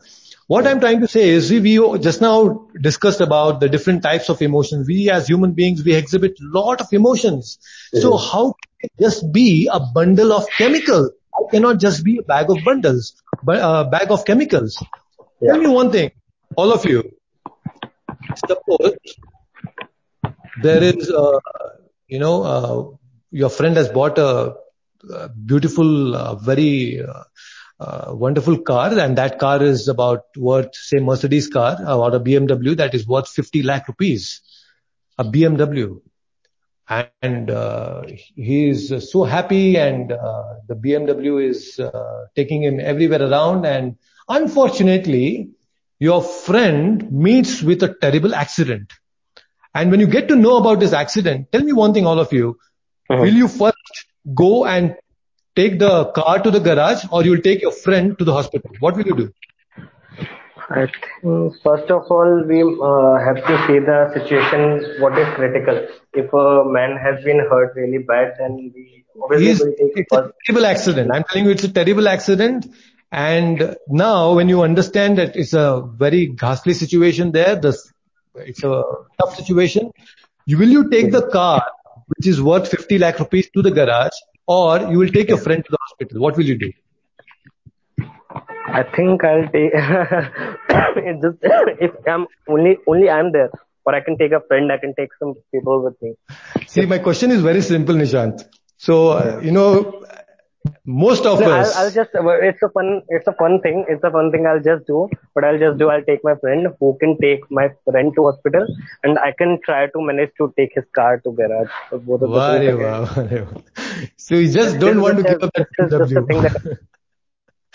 What I'm trying to say is we, we just now discussed about the different types of emotions. We as human beings, we exhibit lot of emotions. Mm-hmm. So how can it just be a bundle of chemicals? It cannot just be a bag of bundles, but a bag of chemicals. Yeah. Tell me one thing, all of you. Suppose there is, a, you know, uh, your friend has bought a beautiful, uh, very uh, uh, wonderful car, and that car is about worth, say, Mercedes car or a BMW that is worth 50 lakh rupees. A BMW. And he is so happy, and the BMW is taking him everywhere around. And unfortunately, your friend meets with a terrible accident. And when you get to know about this accident, tell me one thing, all of you. Uh-huh. Will you first go and take the car to the garage or you'll take your friend to the hospital? What will you do? I think first of all we uh, have to see the situation what is critical. If a man has been hurt really bad, then we obviously will take it's first. a terrible accident. I'm telling you, it's a terrible accident. And now, when you understand that it's a very ghastly situation there, this it's a tough situation. You will you take the car which is worth 50 lakh rupees to the garage or you will take your friend to the hospital. What will you do? I think I'll take *coughs* it just if I'm only only I'm there, or I can take a friend. I can take some people with me. See, my question is very simple, Nishant. So uh, you know, most of no, us. I'll, I'll, just. It's a fun. It's a fun thing. It's a fun thing. I'll just do. What I'll just do. I'll take my friend who can take my friend to hospital, and I can try to manage to take his car to garage. So both of wow, wow. So you just don't want to give up that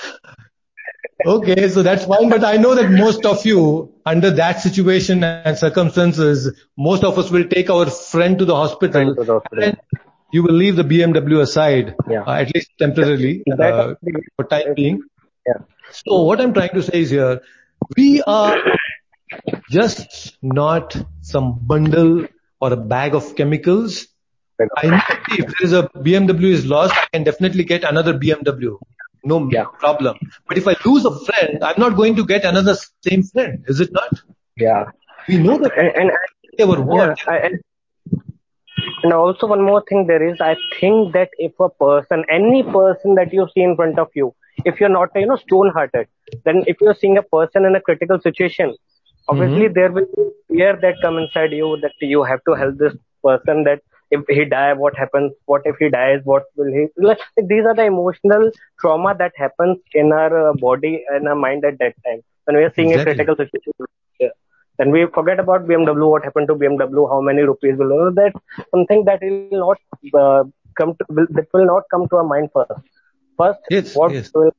*laughs* okay, so that's fine. But I know that most of you, under that situation and circumstances, most of us will take our friend to the hospital. To the hospital you will leave the BMW aside, yeah. uh, at least temporarily, uh, for time being. Yeah. So what I'm trying to say is here, we are just not some bundle or a bag of chemicals. I know if there is a BMW is lost, I can definitely get another BMW. No yeah. problem. But if I lose a friend, I'm not going to get another same friend. Is it not? Yeah. We know that. And, and our word. Yeah, I, and also one more thing there is, I think that if a person, any person that you see in front of you, if you're not, you know, stone hearted, then if you're seeing a person in a critical situation, obviously mm-hmm. there will be fear that come inside you that you have to help this person that if he die, what happens? What if he dies? What will he? Like, these are the emotional trauma that happens in our uh, body and our mind at that time when we are seeing exactly. a critical situation. Yeah. Then we forget about bmw what happened to bmw how many rupees will you know, that something that will not uh, come to will, that will not come to our mind first. First Yes, what yes. will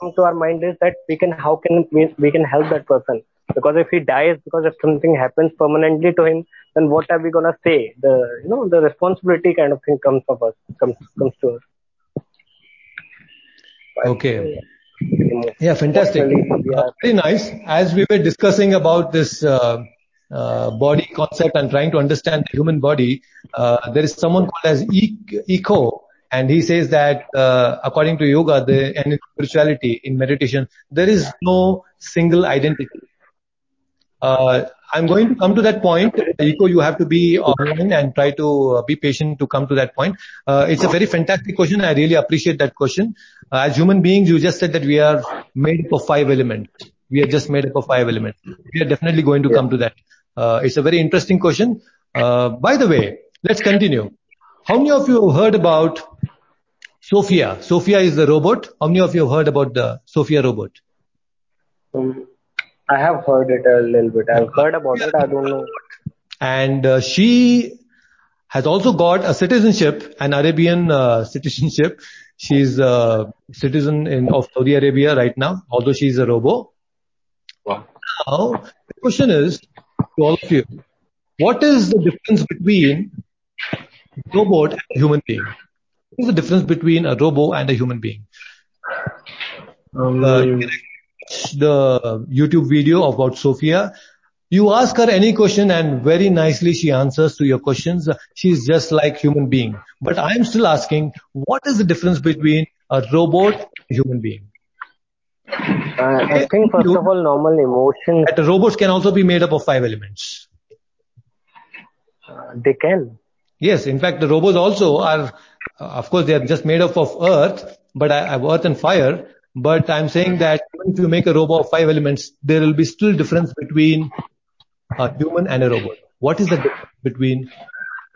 come to our mind is that we can how can we, we can help that person. Because if he dies because if something happens permanently to him then what are we gonna say? The you know the responsibility kind of thing comes of us comes comes to us. Okay. Yeah, fantastic. We Uh, are- very nice. As we were discussing about this uh, uh, body concept and trying to understand the human body, uh, there is someone called as Eco, and he says that uh, according to yoga the, and in spirituality, in meditation, there is no single identity. Uh, I'm going to come to that point. Eco, you have to be online and try to uh, be patient to come to that point. Uh, it's a very fantastic question. I really appreciate that question. As human beings, you just said that we are made up of five elements. We are just made up of five elements. We are definitely going to come to that. It's a very interesting question. By the way, let's continue. How many of you have heard about Sophia? Sophia is the robot. How many of you have heard about the Sophia robot? I have heard it a little bit. I've heard about it. I don't know. and uh, she has also got a citizenship, an Arabian uh, citizenship. She's a citizen in of Saudi Arabia right now, although she's a robo. Wow. Now, the question is to all of you, what is the difference between robot and a human being? What is the difference between a robo and a human being? Um, Uh, you can watch the YouTube video about Sophia. You ask her any question and very nicely she answers to your questions. She's just like human being. But I'm still asking, what is the difference between a robot and a human being? I, I think first of all, normal emotions That robots can also be made up of five elements. uh, they can. Yes, in fact, the robots also are, uh, of course, they are just made up of earth, but I have earth and fire. But I'm saying that even if you make a robot of five elements, there will be still difference between a human and a robot. What is the difference between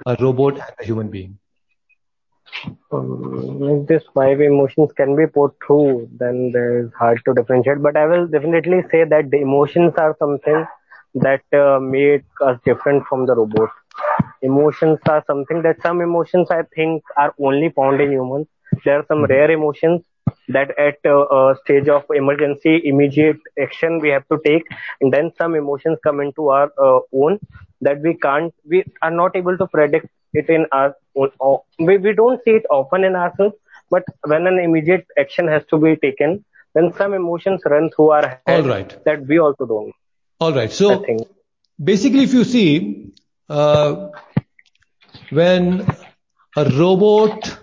a robot and a human being? Um, if these five emotions can be put through, then there's hard to differentiate. But I will definitely say that the emotions are something that uh, make us different from the robot. Emotions are something that some emotions I think are only found in humans. There are some rare emotions that at uh, a stage of emergency, immediate action we have to take, and then some emotions come into our uh, own that we can't, we are not able to predict it in our own. or- We, we don't see it often in ourselves, but when an immediate action has to be taken, then some emotions run through our head All right. that we also don't. All right. So basically, if you see, uh, when a robot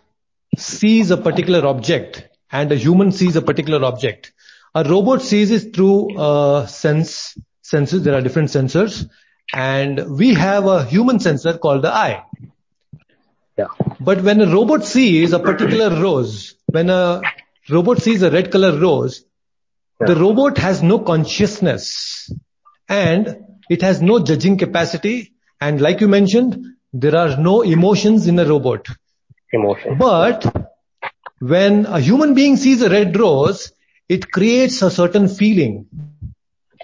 sees a particular object and a human sees a particular object, a robot sees it through uh, sense senses. There are different sensors, and we have a human sensor called the eye. Yeah. But when a robot sees a particular rose, when a robot sees a red color rose, the robot has no consciousness and it has no judging capacity. And like you mentioned, there are no emotions in a robot. Emotions. But when a human being sees a red rose, it creates a certain feeling.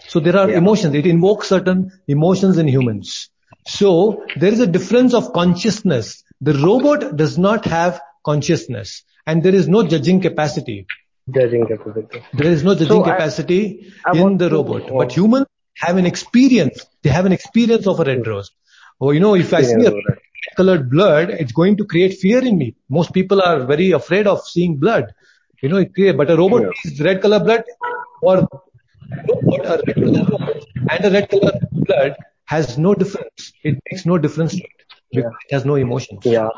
So there are Yeah. emotions. It invokes certain emotions in humans. So there is a difference of consciousness. The robot does not have consciousness and there is no judging capacity. Judging capacity. There is no judging I- capacity I in want the to- robot. But humans have an experience. They have an experience of a red rose. Oh, you know, if I see a Experience of red colored blood, it's going to create fear in me. Most people are very afraid of seeing blood. You know, it create, but a robot Yeah. sees red color blood or but a red color robot and a red color blood has no difference. It makes no difference to it because it has no emotions. Yeah.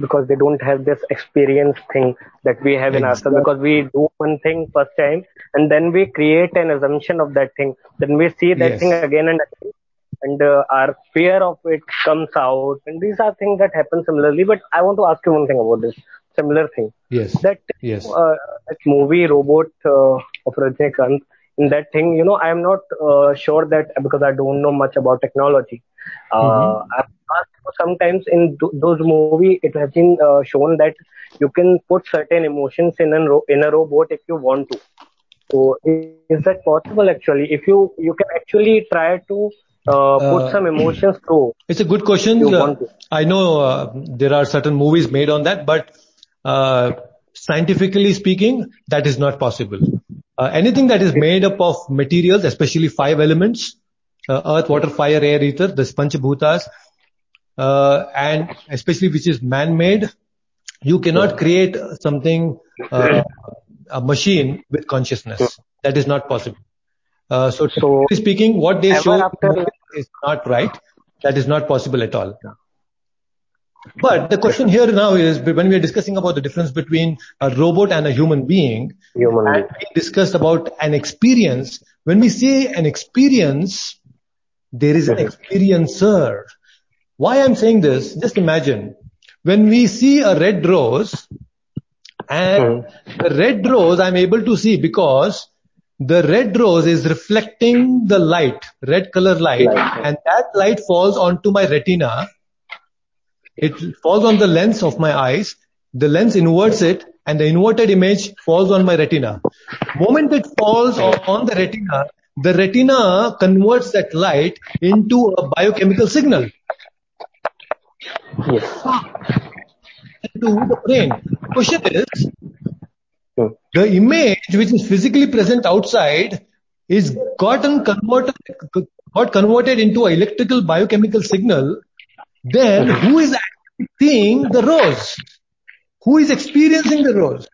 Because they don't have this experience thing that we have in ourselves. Because we do one thing first time and then we create an assumption of that thing. Then we see that Yes. thing again and again. And uh, our fear of it comes out. And these are things that happen similarly. But I want to ask you one thing about this similar thing. Yes. That Yes. uh, that movie Robot uh, of Rajnikant, in that thing, you know, I am not uh, sure that because I don't know much about technology. Uh, Mhm. Asked sometimes in th- those movie, it has been uh, shown that you can put certain emotions in a ro- in a robot if you want to. So is that possible actually? If you you can actually try to put uh, some emotions through. It's a good question. Uh, I know uh, there are certain movies made on that, but uh, scientifically speaking, that is not possible. Uh, anything that is made up of materials, especially five elements, earth, water, fire, air, ether, the Panchabhutas, and especially which is man-made, you cannot create something, a machine with consciousness. That is not possible. Uh, so, so speaking, what they show is not right. That is not possible at all. But the question here now is when we are discussing about the difference between a robot and a human being, and we discussed about an experience. When we say an experience, there is an experiencer. Why I'm saying this, just imagine when we see a red rose and hmm. the red rose I'm able to see because the red rose is reflecting the light, red color light, light, and that light falls onto my retina. It falls on the lens of my eyes. The lens inverts it and the inverted image falls on my retina. Moment it falls on the retina, the retina converts that light into a biochemical signal. Yes. Ah. To the brain. Question is, the image which is physically present outside is gotten converted, got converted into an electrical biochemical signal, then who is actually seeing the rose? Who is experiencing the rose?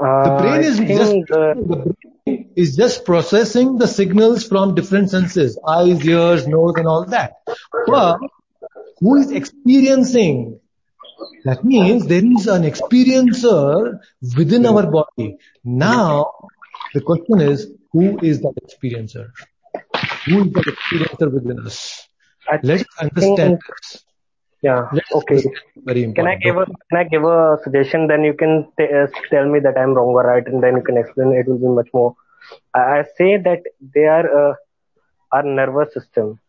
Uh, the brain is just the brain is just processing the signals from different senses, eyes, ears, nose, and all that. But who is experiencing that means there is an experiencer within our body. Now, the question is, who is that experiencer? Who is that experiencer within us? I Let's understand this. Yeah. Let's okay. Very important. Can I give a Can I give a suggestion? Then you can t- uh, tell me that I'm wrong or right, and then you can explain. It will be much more. I, I say that they are uh, our nervous system.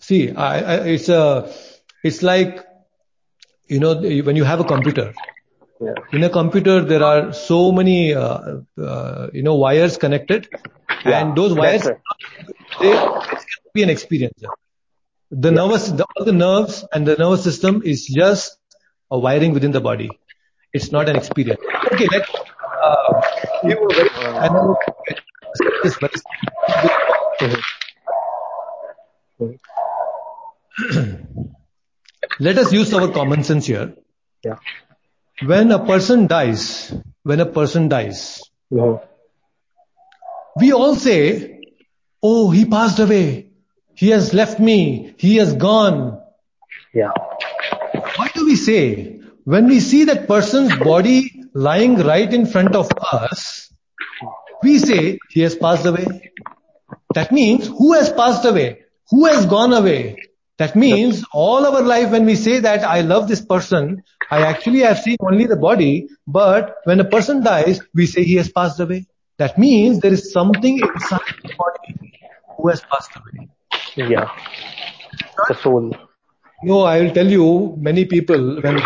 See, I, I, it's a, it's like you know, when you have a computer, yeah. in a computer there are so many, uh, uh, you know, wires connected, yeah, and those wires, right. they, can be an experience. The yeah. nervous, the, all the nerves and the nervous system is just a wiring within the body. It's not an experience. Okay, let uh, give a very, I know this very *clears throat* Let us use our common sense here. Yeah. When a person dies, when a person dies, we all say, Oh, he passed away. He has left me. He has gone. Yeah. What do we say? When we see that person's body lying right in front of us, we say, he has passed away. That means, who has passed away? Who has gone away? That means all our life when we say that I love this person, I actually have seen only the body, but when a person dies, we say he has passed away. That means there is something inside the body who has passed away. Yeah. The soul. No, I will tell you, many people when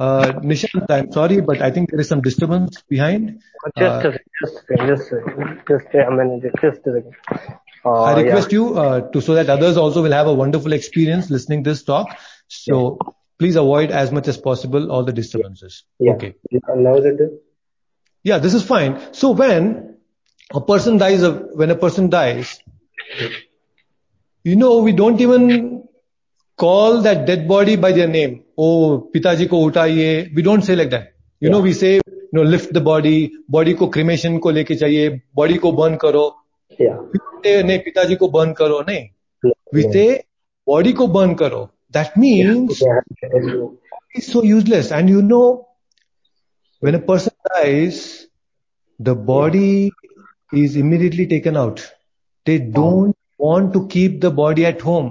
uh, Nishant, I'm sorry, but I think there is some disturbance behind. Just uh, a second, just just second, just a minute, just a second. Uh, I request you uh, to so that others also will have a wonderful experience listening this talk. So please avoid as much as possible all the disturbances. Yeah. Okay. Now? Yeah, this is fine. So when a person dies, when a person dies, you know, we don't even call that dead body by their name. Oh, Pitaji ko utaiye. We don't say like that. You yeah. know, we say, you know, lift the body, body ko cremation ko leke chahiye, body ko burn karo. नहीं पिताजी को burn करो नहीं विते body को burn करो that means it's so useless and you know when a person dies the body is immediately taken out they don't want to keep the body at home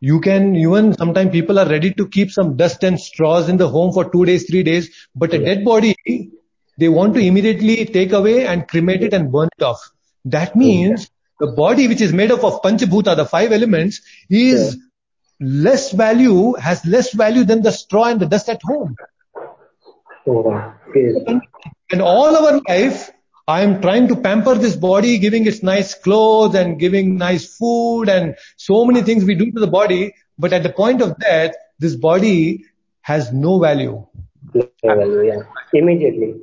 you can even sometimes people are ready to keep some dust and straws in the home for two days three days but a dead body they want to immediately take away and cremate it and burn it off that means oh, the body which is made up of Panchabhuta, the five elements, is yeah. less value, has less value than the straw and the dust at home. Oh. And all our life, I am trying to pamper this body, giving it nice clothes and giving nice food and so many things we do to the body. But at the point of death, this body has no value. No value, yeah. Immediately.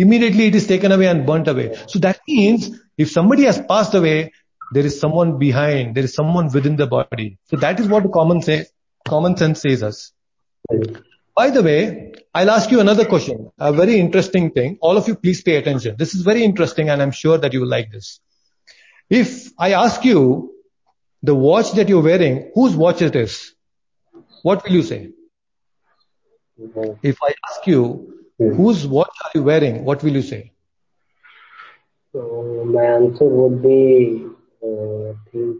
Immediately it is taken away and burnt away. So that means if somebody has passed away, there is someone behind, there is someone within the body. So that is what common say, common sense says us. By the way, I'll ask you another question, a very interesting thing. All of you please pay attention. This is very interesting and I'm sure that you will like this. If I ask you the watch that you're wearing, whose watch it is? What will you say? If I ask you, Hmm. whose watch are you wearing? What will you say? So my answer would be, uh, I think,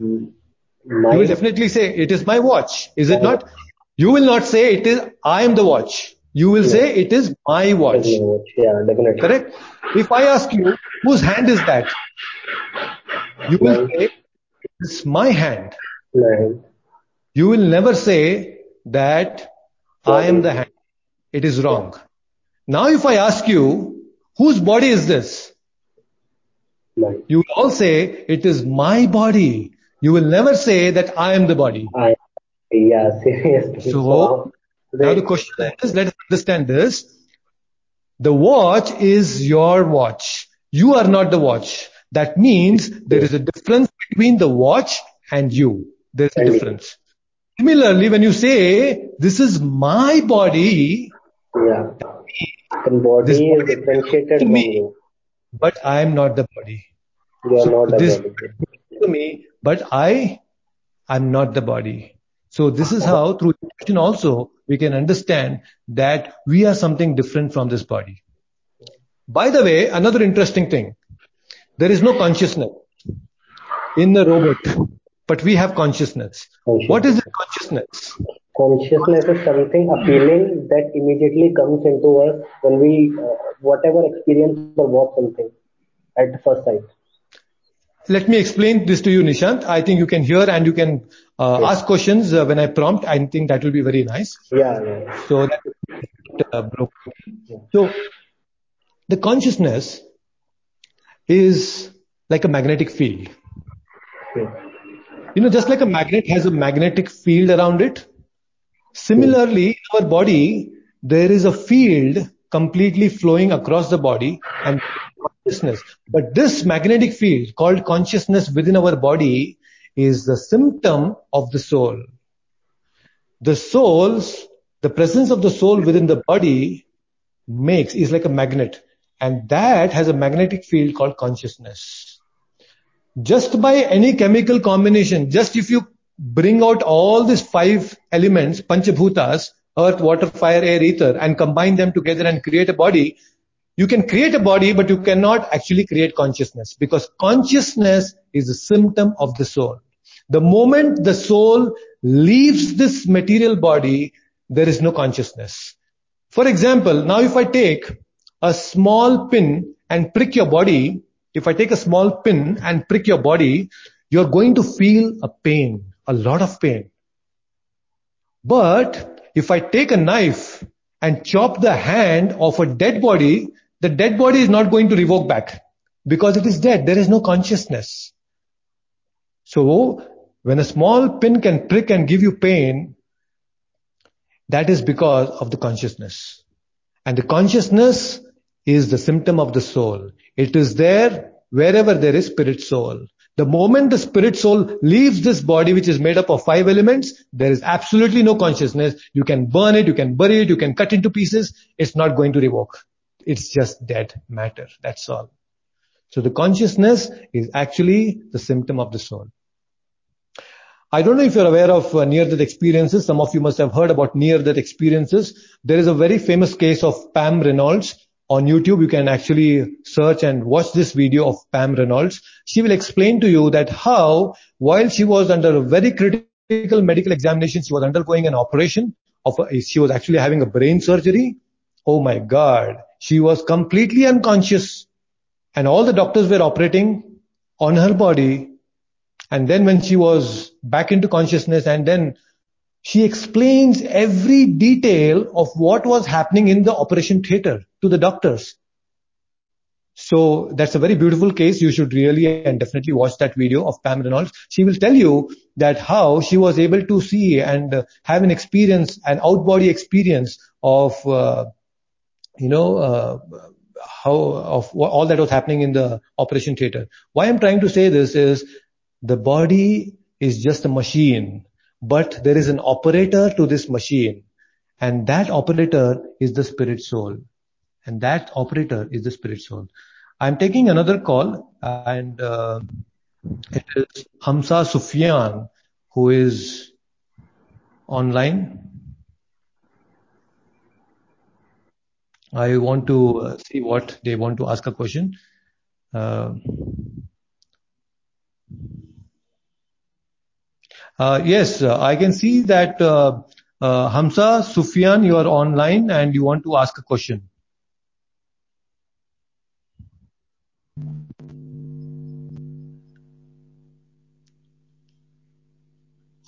mm, my, You will definitely say, it is my watch. Is it not? You will not say it is, I am the watch. You will say it is my watch. yeah, definitely. Correct? If I ask you, whose hand is that? You will Mine. say, it's my hand. Nine. You will never say that I am the hand. It is wrong. Now if I ask you, whose body is this? You will all say, it is my body. You will never say that I am the body. I, yeah, *laughs* seriously. So, Now the question is, let us understand this. The watch is your watch. You are not the watch. That means there is a difference between the watch and you. There's a difference. Similarly, when you say, this is my body, yeah. The body This is differentiated to me. but I am not the body. You are So not the this body. to me, but I am not the body. So this is how through intuition also we can understand that we are something different from this body. By the way, another interesting thing. There is no consciousness in the robot, but we have consciousness. What is the consciousness? Consciousness is something, a feeling that immediately comes into us when we, uh, whatever experience or watch something at first sight. Let me explain this to you, Nishant. I think you can hear and you can uh, Yes. ask questions uh, when I prompt. I think that will be very nice. Yeah, yeah. So that uh, broke. So the consciousness is like a magnetic field. You know, just like a magnet has a magnetic field around it. Similarly, in our body, there is a field completely flowing across the body and consciousness. But this magnetic field called consciousness within our body is the symptom of the soul. The soul's, the presence of the soul within the body makes, is like a magnet. And that has a magnetic field called consciousness. Just by any chemical combination, just if you bring out all these five elements, panchabhutas, earth, water, fire, air, ether, and combine them together and create a body, you can create a body, but you cannot actually create consciousness because consciousness is a symptom of the soul. The moment the soul leaves this material body, there is no consciousness. For example, now if I take a small pin and prick your body, if I take a small pin and prick your body, you're going to feel a pain, a lot of pain. But if I take a knife and chop the hand of a dead body, the dead body is not going to revoke back because it is dead. There is no consciousness. So when a small pin can prick and give you pain, that is because of the consciousness. And the consciousness is the symptom of the soul. It is there wherever there is spirit soul. The moment the spirit soul leaves this body, which is made up of five elements, there is absolutely no consciousness. You can burn it, you can bury it, you can cut into pieces. It's not going to revoke. It's just dead matter. That's all. So the consciousness is actually the symptom of the soul. I don't know if you're aware of uh, near-death experiences. Some of you must have heard about near-death experiences. There is a very famous case of Pam Reynolds on YouTube. You can actually search and watch this video of Pam Reynolds. She will explain to you that how, while she was under a very critical medical examination, she was undergoing an operation of, a, she was actually having a brain surgery. Oh my God. She was completely unconscious and all the doctors were operating on her body and then when she was back into consciousness and then she explains every detail of what was happening in the operation theater to the doctors. So that's a very beautiful case. You should really and definitely watch that video of Pam Reynolds. She will tell you that how she was able to see and uh, have an experience, an out body experience of, uh, you know, uh, how of all that was happening in the operation theater. Why I'm trying to say this is the body is just a machine, but there is an operator to this machine and that operator is the spirit soul and that operator is the spirit soul. I'm taking another call and uh, it is Hamza Sufyan who is online. I want to uh, see what they want to ask a question. Uh, yes, uh, I can see that uh, Hamza Sufyan, you are online and you want to ask a question.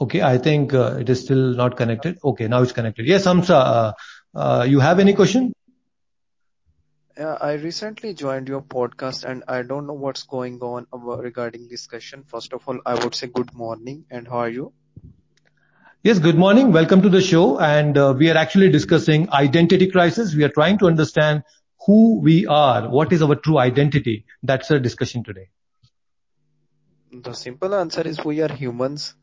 Okay, I think uh, it is still not connected. Okay, now it's connected. Yes, Hamza, uh, uh, you have any question? Yeah, I recently joined your podcast and I don't know what's going on regarding discussion. First of all, I would say good morning and how are you? Yes, good morning. Welcome to the show. And uh, we are actually discussing identity crisis. We are trying to understand who we are. What is our true identity? That's our discussion today. The simple answer is we are humans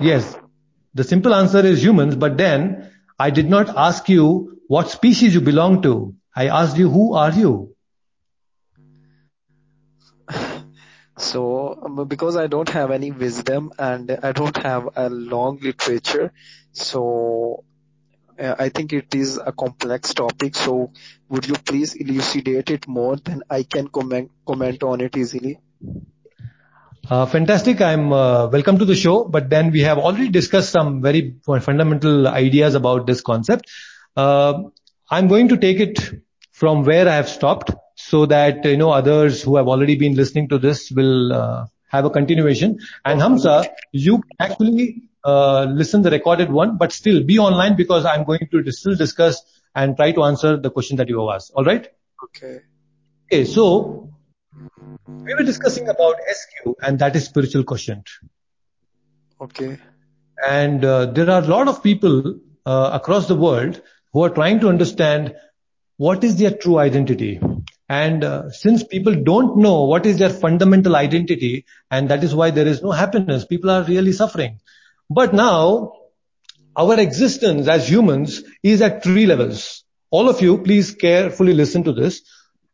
Yes. The simple answer is humans, but then I did not ask you what species you belong to. I asked you who are you? So, um, because I don't have any wisdom and I don't have a long literature, so uh, I think it is a complex topic. So, would you please elucidate it more? Then I can comment comment on it easily. Uh, fantastic. I'm uh, welcome to the show. But then we have already discussed some very fundamental ideas about this concept. Uh, I'm going to take it from where I have stopped so that, you know, others who have already been listening to this will uh, have a continuation. And Hamza, you actually uh, listen the recorded one, but still be online because I'm going to still discuss and try to answer the question that you have asked. All right? Okay. Okay. So we were discussing about SQ, and that is spiritual quotient. Okay. And uh, there are a lot of people uh, across the world who are trying to understand what is their true identity. And uh, since people don't know what is their fundamental identity, and that is why there is no happiness, people are really suffering. But now, our existence as humans is at three levels. All of you, please carefully listen to this.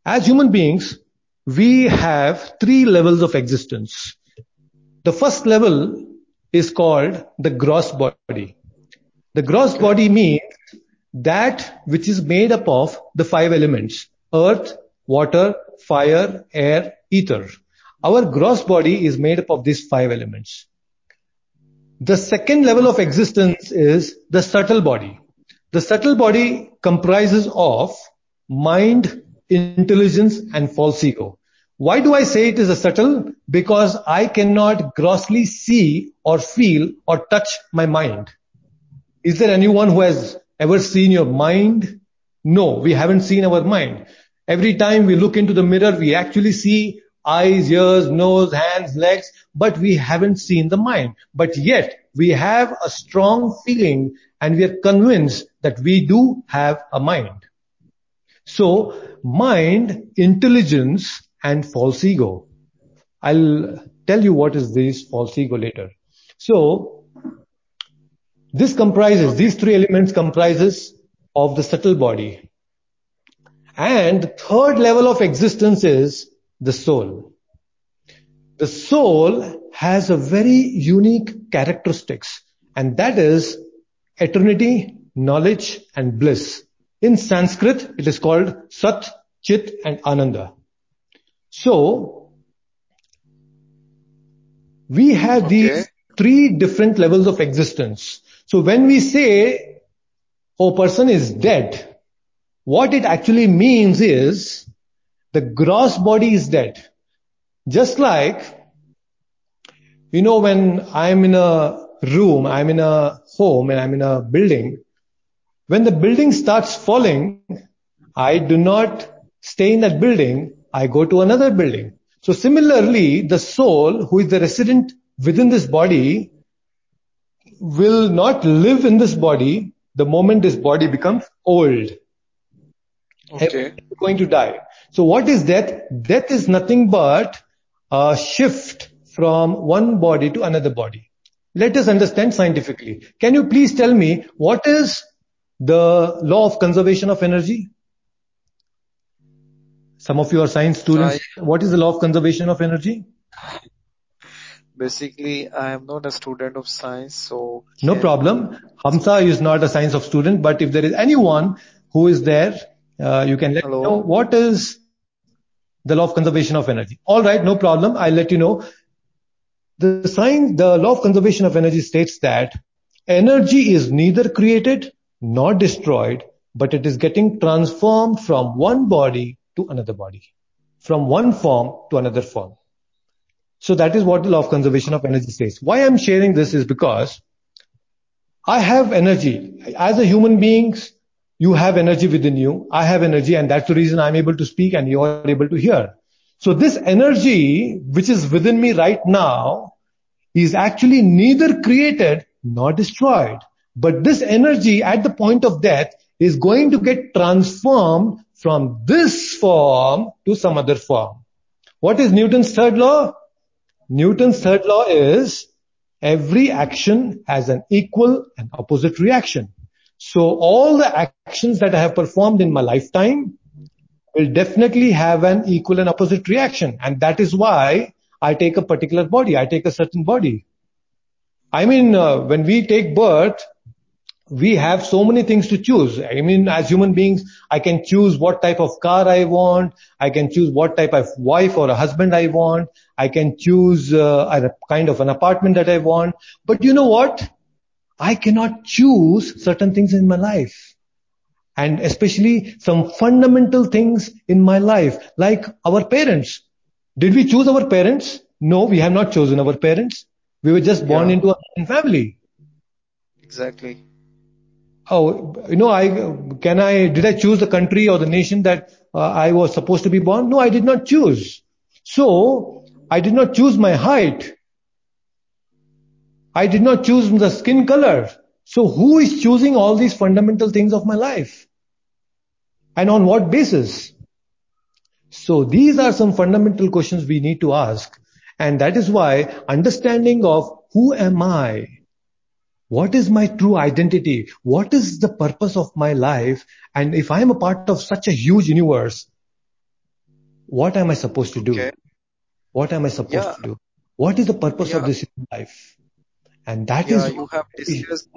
As human beings, we have three levels of existence. The first level is called the gross body. The gross body means that which is made up of the five elements, earth, water, fire, air, ether. Our gross body is made up of these five elements. The second level of existence is the subtle body. The subtle body comprises of mind, intelligence and false ego. Why do I say it is a subtle? Because I cannot grossly see or feel or touch my mind. Is there anyone who has ever seen your mind? No, we haven't seen our mind. Every time we look into the mirror, we actually see eyes, ears, nose, hands, legs, but we haven't seen the mind. But yet we have a strong feeling and we are convinced that we do have a mind. So mind, intelligence, and false ego. I'll tell you what is this false ego later. So this comprises, these three elements comprises of the subtle body. And the third level of existence is the soul. The soul has a very unique characteristics and that is eternity, knowledge and bliss. In Sanskrit, it is called Sat, Chit and Ananda. So, we have okay. these three different levels of existence. So when we say, oh, person is dead, what it actually means is the gross body is dead. Just like, you know, when I'm in a room, I'm in a home and I'm in a building, when the building starts falling, I do not stay in that building, I go to another building. So similarly, the soul, who is the resident within this body, will not live in this body the moment this body becomes old. Okay. Going to die. So what is death? Death is nothing but a shift from one body to another body. Let us understand scientifically. Can you please tell me what is the law of conservation of energy? Some of you are science students. I, what is the law of conservation of energy? Basically, I am not a student of science, so. No problem. Hamza is not a science of student, but if there is anyone who is there, uh, you can let Hello. me know what is the law of conservation of energy. All right, no problem. I'll let you know. The sign, the law of conservation of energy states that energy is neither created nor destroyed, but it is getting transformed from one body to another body, from one form to another form. So that is what the law of conservation of energy says. Why I'm sharing this is because I have energy. As a human beings, you have energy within you. I have energy and that's the reason I'm able to speak and you are able to hear. So this energy, which is within me right now, is actually neither created nor destroyed. But this energy at the point of death is going to get transformed from this form to some other form. What is Newton's third law? Newton's third law is every action has an equal and opposite reaction. So all the actions that I have performed in my lifetime will definitely have an equal and opposite reaction. And that is why I take a particular body. I take a certain body. I mean, uh, when we take birth, we have so many things to choose. I mean, as human beings, I can choose what type of car I want. I can choose what type of wife or a husband I want. I can choose uh, a kind of an apartment that I want. But you know what? I cannot choose certain things in my life. And especially some fundamental things in my life, like our parents. Did we choose our parents? No, we have not chosen our parents. We were just born Yeah. into a family. Exactly. Oh, you know, I can I did I choose the country or the nation that uh, I was supposed to be born? No, I did not choose. So I did not choose my height. I did not choose the skin color. So who is choosing all these fundamental things of my life? And on what basis? So these are some fundamental questions we need to ask. And that is why understanding of who am I? What is my true identity? What is the purpose of my life? And if I am a part of such a huge universe, what am I supposed to do? Okay. What am I supposed Yeah. to do? What is the purpose of this life? And that is Yeah, you have discussed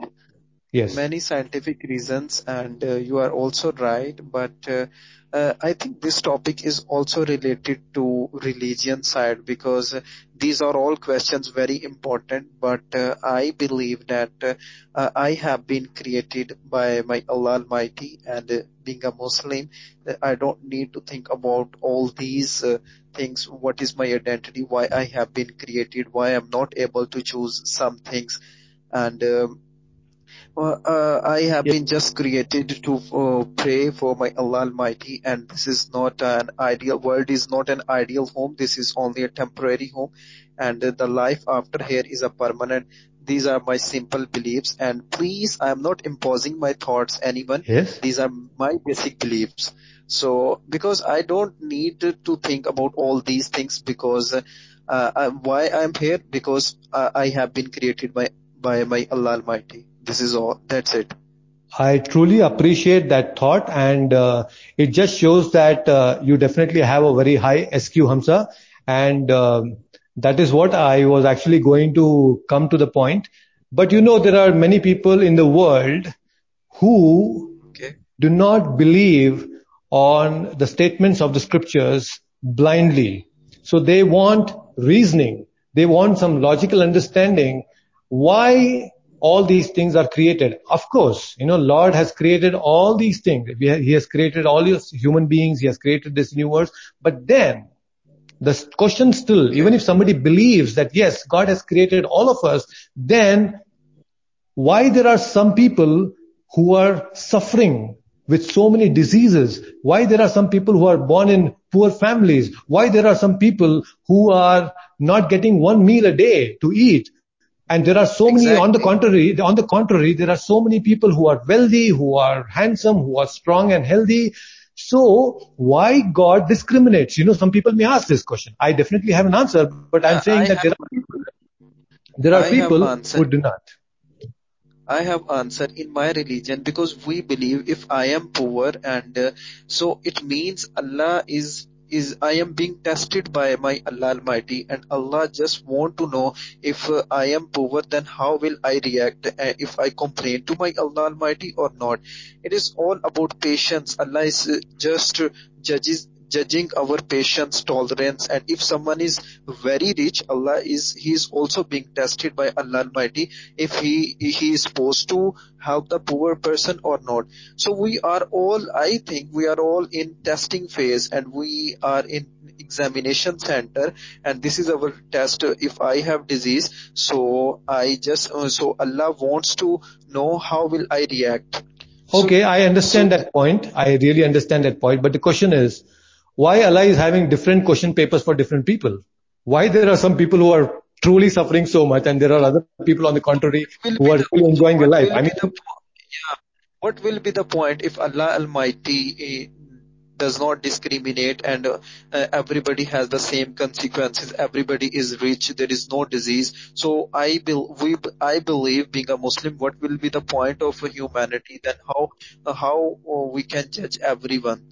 yes. many scientific reasons and uh, you are also right but uh, uh, i think this topic is also related to religion side because uh, these are all questions very important but uh, i believe that uh, uh, i have been created by my allah almighty and uh, being a muslim uh, i don't need to think about all these uh, things. What is my identity? Why i have been created? Why i'm not able to choose some things? And well, uh, I have Yes. been just created to uh, pray for my Allah Almighty, and this is not an ideal world. Is not an ideal home. This is only a temporary home, and uh, the life after here is a permanent. These are my simple beliefs, and please, I am not imposing my thoughts anyone. Yes. These are my basic beliefs. So, because I don't need to think about all these things, because uh, uh, why I am here, because uh, I have been created by by my Allah Almighty. This is all. That's it. I truly appreciate that thought and uh, it just shows that uh, you definitely have a very high SQ Hamza and um, that is what I was actually going to come to the point. But you know, there are many people in the world who Okay. do not believe on the statements of the scriptures blindly. So they want reasoning. They want some logical understanding why all these things are created. Of course, you know, Lord has created all these things. He has created all these human beings. He has created this universe. But then the question still, even if somebody believes that yes, God has created all of us, then why there are some people who are suffering with so many diseases, why there are some people who are born in poor families, why there are some people who are not getting one meal a day to eat. And there are so exactly. many, on the contrary, on the contrary, there are so many people who are wealthy, who are handsome, who are strong and healthy. So why God discriminates? You know, some people may ask this question. I definitely have an answer, but I'm saying I that there are people, there are I people who do not. I have answered in my religion because we believe if I am poor and uh, so it means Allah is is I am being tested by my Allah Almighty and Allah just want to know if uh, I am poor then how will I react uh, if I complain to my Allah Almighty or not. It is all about patience. Allah is uh, just judges judging our patience, tolerance, and if someone is very rich, Allah is He is also being tested by Allah Almighty if he he is supposed to help the poor person or not. So we are all, I think, we are all in testing phase, and we are in examination center, and this is our test. If I have disease, so I just so Allah wants to know how will I react. Okay, I understand so, that point. I really understand that point. But the question is, why Allah is having different question papers for different people. Why there are some people who are truly suffering so much and there are other people on the contrary who are really enjoying their life. I mean, the, yeah, what will be the point if Allah Almighty eh, does not discriminate and uh, everybody has the same consequences everybody is rich there is no disease? So i be, we, i believe being a muslim what will be the point of humanity? Then how uh, how uh, we can judge everyone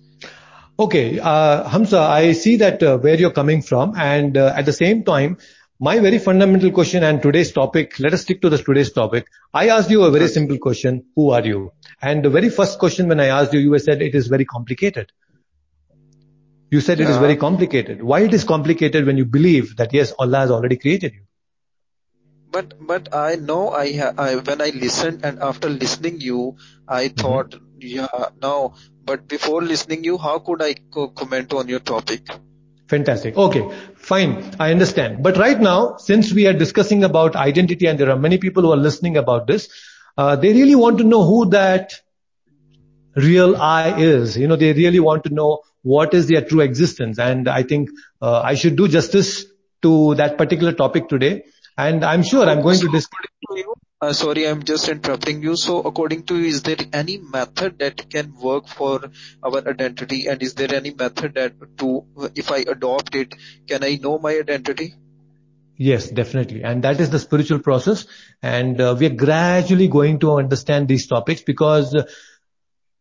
Okay, uh, Hamza, I see that uh, where you're coming from, and uh, at the same time, my very fundamental question and today's topic, let us stick to the today's topic. I asked you a very simple question, who are you? And the very first question when I asked you, you said it is very complicated. You said it is very complicated. Why it is complicated when you believe that yes, Allah has already created you? But but I know I, ha- I when I listened and after listening you, I mm-hmm. thought yeah now but before listening you, how could I co- comment on your topic? Fantastic. Okay, fine. I understand. But right now, since we are discussing about identity and there are many people who are listening about this, uh, they really want to know who that real I is. You know, they really want to know what is their true existence. And I think uh, I should do justice to that particular topic today. And I'm sure I'm going to discuss. Uh, sorry, I'm just interrupting you. So according to you, is there any method that can work for our identity? And is there any method that to, if I adopt it, can I know my identity? Yes, definitely. And that is the spiritual process. And uh, we are gradually going to understand these topics because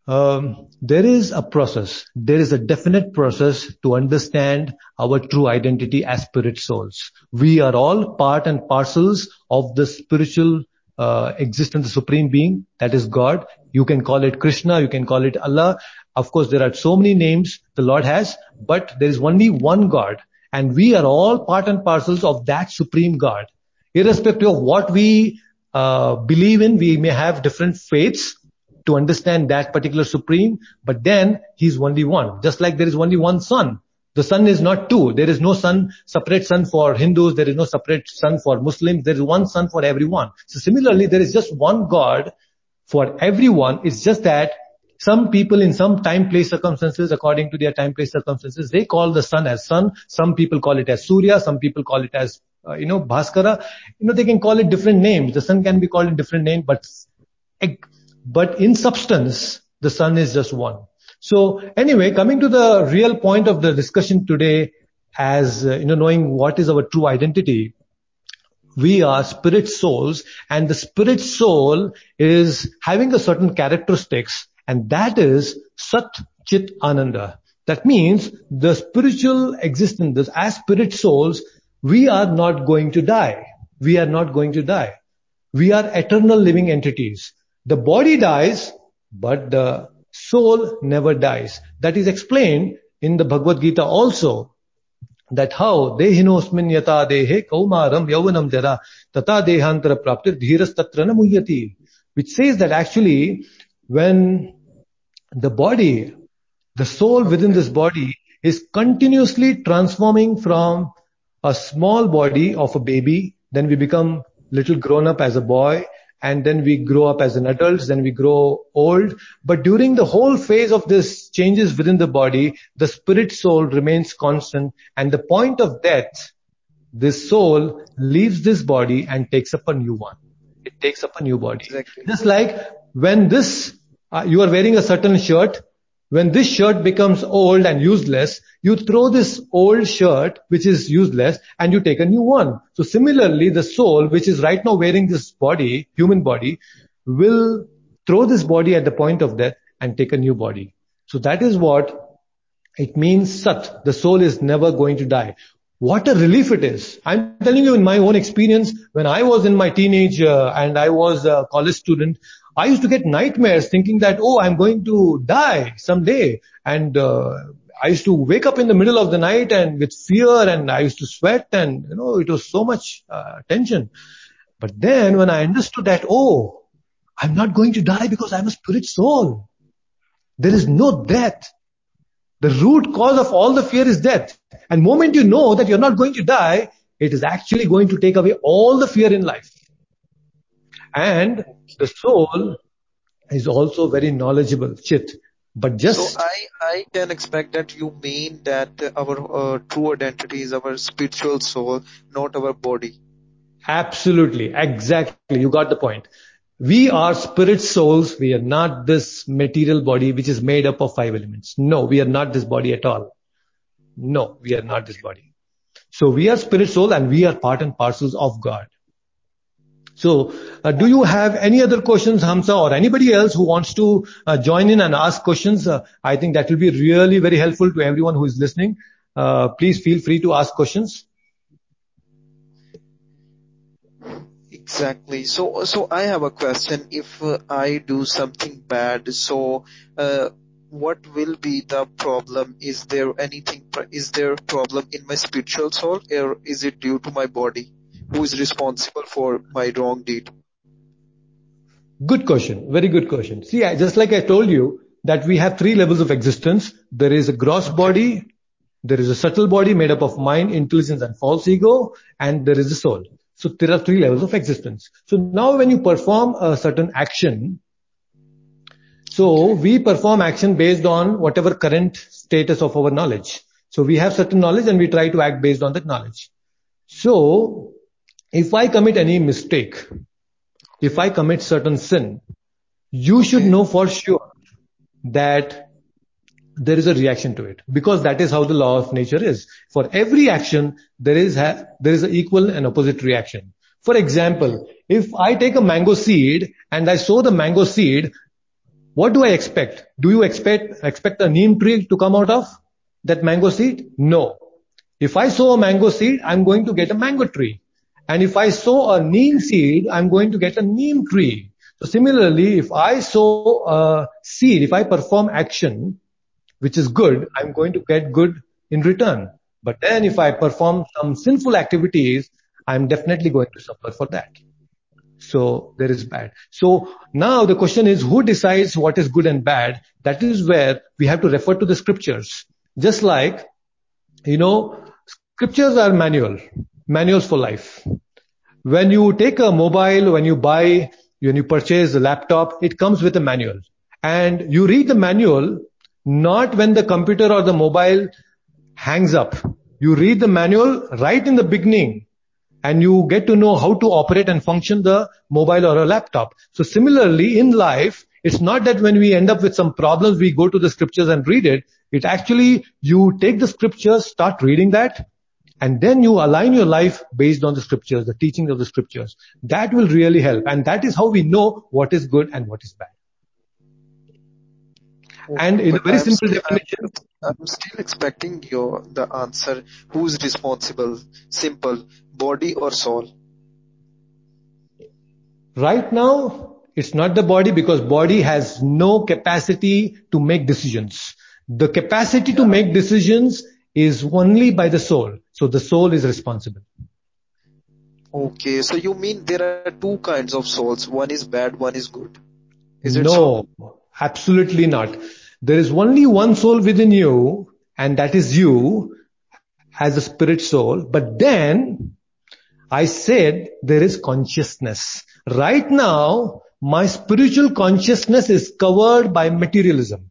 um, there is a process. There is a definite process to understand our true identity as spirit souls. We are all part and parcels of the spiritual uh, existence, the supreme being, that is God. You can call it Krishna, you can call it Allah. Of course, there are so many names the Lord has, but there is only one God. And we are all part and parcels of that supreme God. Irrespective of what we uh, believe in, we may have different faiths to understand that particular supreme, but then he's only one. Just like there is only one sun. The sun is not two. There is no sun, separate sun for Hindus. There is no separate sun for Muslims. There is one sun for everyone. So similarly, there is just one God for everyone. It's just that some people in some time, place circumstances, according to their time, place circumstances, they call the sun as sun. Some people call it as Surya. Some people call it as, uh, you know, Bhaskara. You know, they can call it different names. The sun can be called in different names, but, but in substance, the sun is just one. So anyway, coming to the real point of the discussion today as, uh, you know, knowing what is our true identity, we are spirit souls and the spirit soul is having a certain characteristics and that is Sat Chit Ananda. That means the spiritual existence, as spirit souls, we are not going to die. We are not going to die. We are eternal living entities. The body dies, but the soul never dies. That is explained in the Bhagavad Gita also that how dehinosmin yata dehe kaumaram yauvanam jara tata dehantara praptir dhiras tatra namuyati which says that actually when the body, the soul within this body is continuously transforming from a small body of a baby, then we become little grown up as a boy, and then we grow up as an adult, then we grow old. But during the whole phase of this changes within the body, the spirit soul remains constant and the point of death, this soul leaves this body and takes up a new one. It takes up a new body. Exactly. Just like when this, uh, you are wearing a certain shirt, when this shirt becomes old and useless, you throw this old shirt, which is useless, and you take a new one. So similarly, the soul, which is right now wearing this body, human body, will throw this body at the point of death and take a new body. So that is what it means sat. The soul is never going to die. What a relief it is. I'm telling you in my own experience, when I was in my teenage uh, and I was a college student, I used to get nightmares thinking that, oh, I'm going to die someday. And uh, I used to wake up in the middle of the night and with fear and I used to sweat and, you know, it was so much uh, tension. But then when I understood that, oh, I'm not going to die because I'm a spirit soul. There is no death. The root cause of all the fear is death. And moment you know that you're not going to die, it is actually going to take away all the fear in life. And the soul is also very knowledgeable, chit. But just so I I can expect that you mean that our uh, true identity is our spiritual soul, not our body. Absolutely, exactly. You got the point. We are spirit souls. We are not this material body which is made up of five elements. No, we are not this body at all. No, we are not this body. So we are spirit soul and we are part and parcels of God. So, uh, do you have any other questions, Hamza, or anybody else who wants to uh, join in and ask questions? Uh, I think that will be really very helpful to everyone who is listening. Uh, please feel free to ask questions. Exactly. So, so I have a question. If uh, I do something bad, so uh, what will be the problem? Is there anything? Is there problem in my spiritual soul, or is it due to my body? Who is responsible for my wrong deed? Good question. Very good question. See, just like I told you that we have three levels of existence. There is a gross body, there is a subtle body made up of mind, intelligence and false ego, and there is a soul. So there are three levels of existence. So now when you perform a certain action, so we perform action based on whatever current status of our knowledge. So we have certain knowledge and we try to act based on that knowledge. So if I commit any mistake, if I commit certain sin, you should know for sure that there is a reaction to it because that is how the law of nature is. For every action, there is ha- there is an equal and opposite reaction. For example, if I take a mango seed and I sow the mango seed, what do I expect? Do you expect expect a neem tree to come out of that mango seed? No. If I sow a mango seed, I'm going to get a mango tree. And if I sow a neem seed, I'm going to get a neem tree. So similarly, if I sow a seed, if I perform action, which is good, I'm going to get good in return. But then if I perform some sinful activities, I'm definitely going to suffer for that. So there is bad. So now the question is who decides what is good and bad? That is where we have to refer to the scriptures. Just like, you know, scriptures are manual manuals for life. When you take a mobile, when you buy, when you purchase a laptop, it comes with a manual. And you read the manual not when the computer or the mobile hangs up. You read the manual right in the beginning and you get to know how to operate and function the mobile or a laptop. So similarly in life, it's not that when we end up with some problems, we go to the scriptures and read it. It actually, you take the scriptures, start reading that, and then you align your life based on the scriptures, the teachings of the scriptures. That will really help. And that is how we know what is good and what is bad. And in a very I'm simple uh, definition. I'm still expecting your, the answer. Who is responsible? Simple. Body or soul? Right now, it's not the body because body has no capacity to make decisions. The capacity yeah. to make decisions is only by the soul. So the soul is responsible. Okay, so you mean there are two kinds of souls. One is bad, one is good. Is it no, so? absolutely not. There is only one soul within you, and that is you as a spirit soul. But then I said there is consciousness. Right now, my spiritual consciousness is covered by materialism.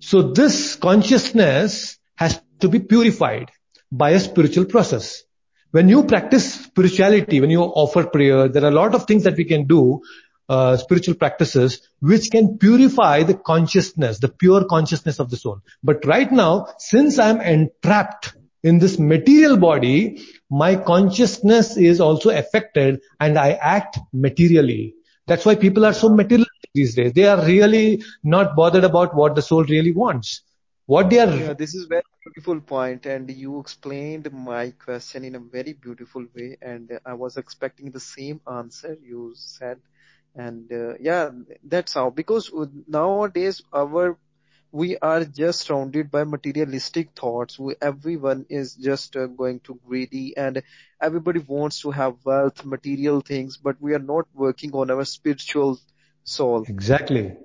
So this consciousness has to be purified by a spiritual process. When you practice spirituality, when you offer prayer, there are a lot of things that we can do, uh, spiritual practices, which can purify the consciousness, the pure consciousness of the soul. But right now, since I'm entrapped in this material body, my consciousness is also affected and I act materially. That's why people are so material these days. They are really not bothered about what the soul really wants. What they are. Yeah, this is very beautiful point, and you explained my question in a very beautiful way, and I was expecting the same answer you said. And uh, yeah, that's how because nowadays our we are just surrounded by materialistic thoughts. We, everyone is just uh, going to greedy and everybody wants to have wealth, material things, but we are not working on our spiritual soul. Exactly.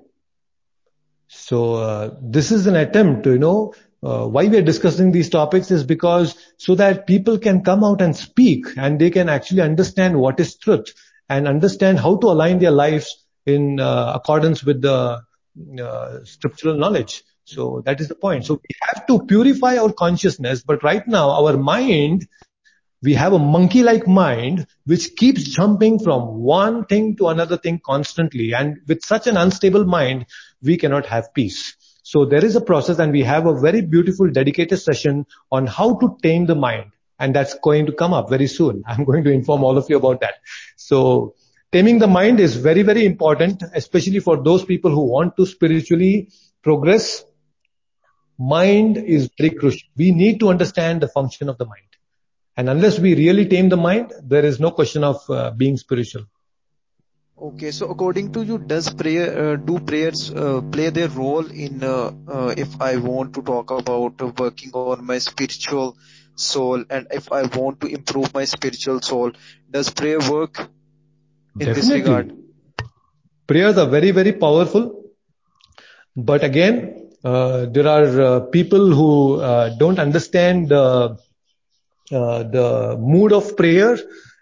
So uh, this is an attempt to, you know, uh, why we are discussing these topics is because so that people can come out and speak and they can actually understand what is truth and understand how to align their lives in uh, accordance with the scriptural knowledge. So that is the point. So we have to purify our consciousness, but right now our mind, we have a monkey-like mind which keeps jumping from one thing to another thing constantly. And with such an unstable mind, we cannot have peace. So there is a process and we have a very beautiful dedicated session on how to tame the mind. And that's going to come up very soon. *laughs* I'm going to inform all of you about that. So Taming the mind is very, very important, especially for those people who want to spiritually progress. Mind is very crucial. We need to understand the function of the mind. And unless we really tame the mind, there is no question of uh, being spiritual. Okay, so according to you, does prayer, uh, do prayers uh, play their role in uh, uh, if I want to talk about working on my spiritual soul and if I want to improve my spiritual soul, does prayer work in Definitely. this regard. Prayers are very, very powerful. But again, uh, there are uh, people who uh, don't understand uh, the mood of prayer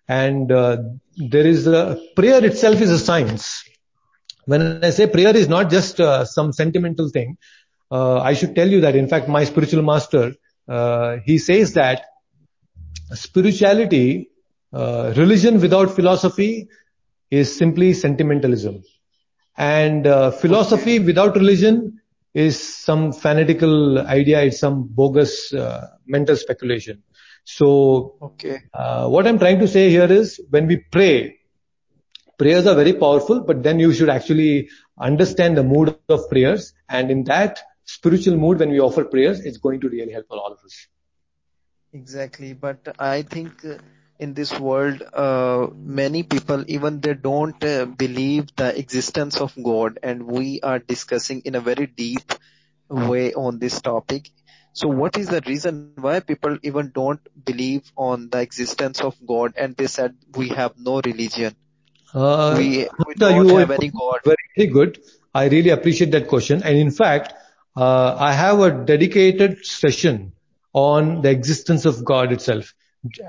and uh, there is a prayer itself is a science. When I say prayer is not just uh, some sentimental thing, I should tell you that in fact my spiritual master, he says that spirituality, religion without philosophy is simply sentimentalism. And uh, philosophy without religion is some fanatical idea, it's some bogus uh, mental speculation. So, okay. Uh, what I'm trying to say here is when we pray, prayers are very powerful, but then you should actually understand the mood of prayers. And in that spiritual mood, when we offer prayers, it's going to really help all of us. Exactly. But I think in this world uh, many people even they don't uh, believe the existence of god and we are discussing in a very deep way on this topic so what is the reason why people even don't believe on the existence of god and they said we have no religion uh, we, we don't have any god. very, very good. I really appreciate that question. And in fact uh, i have a dedicated session on the existence of god itself.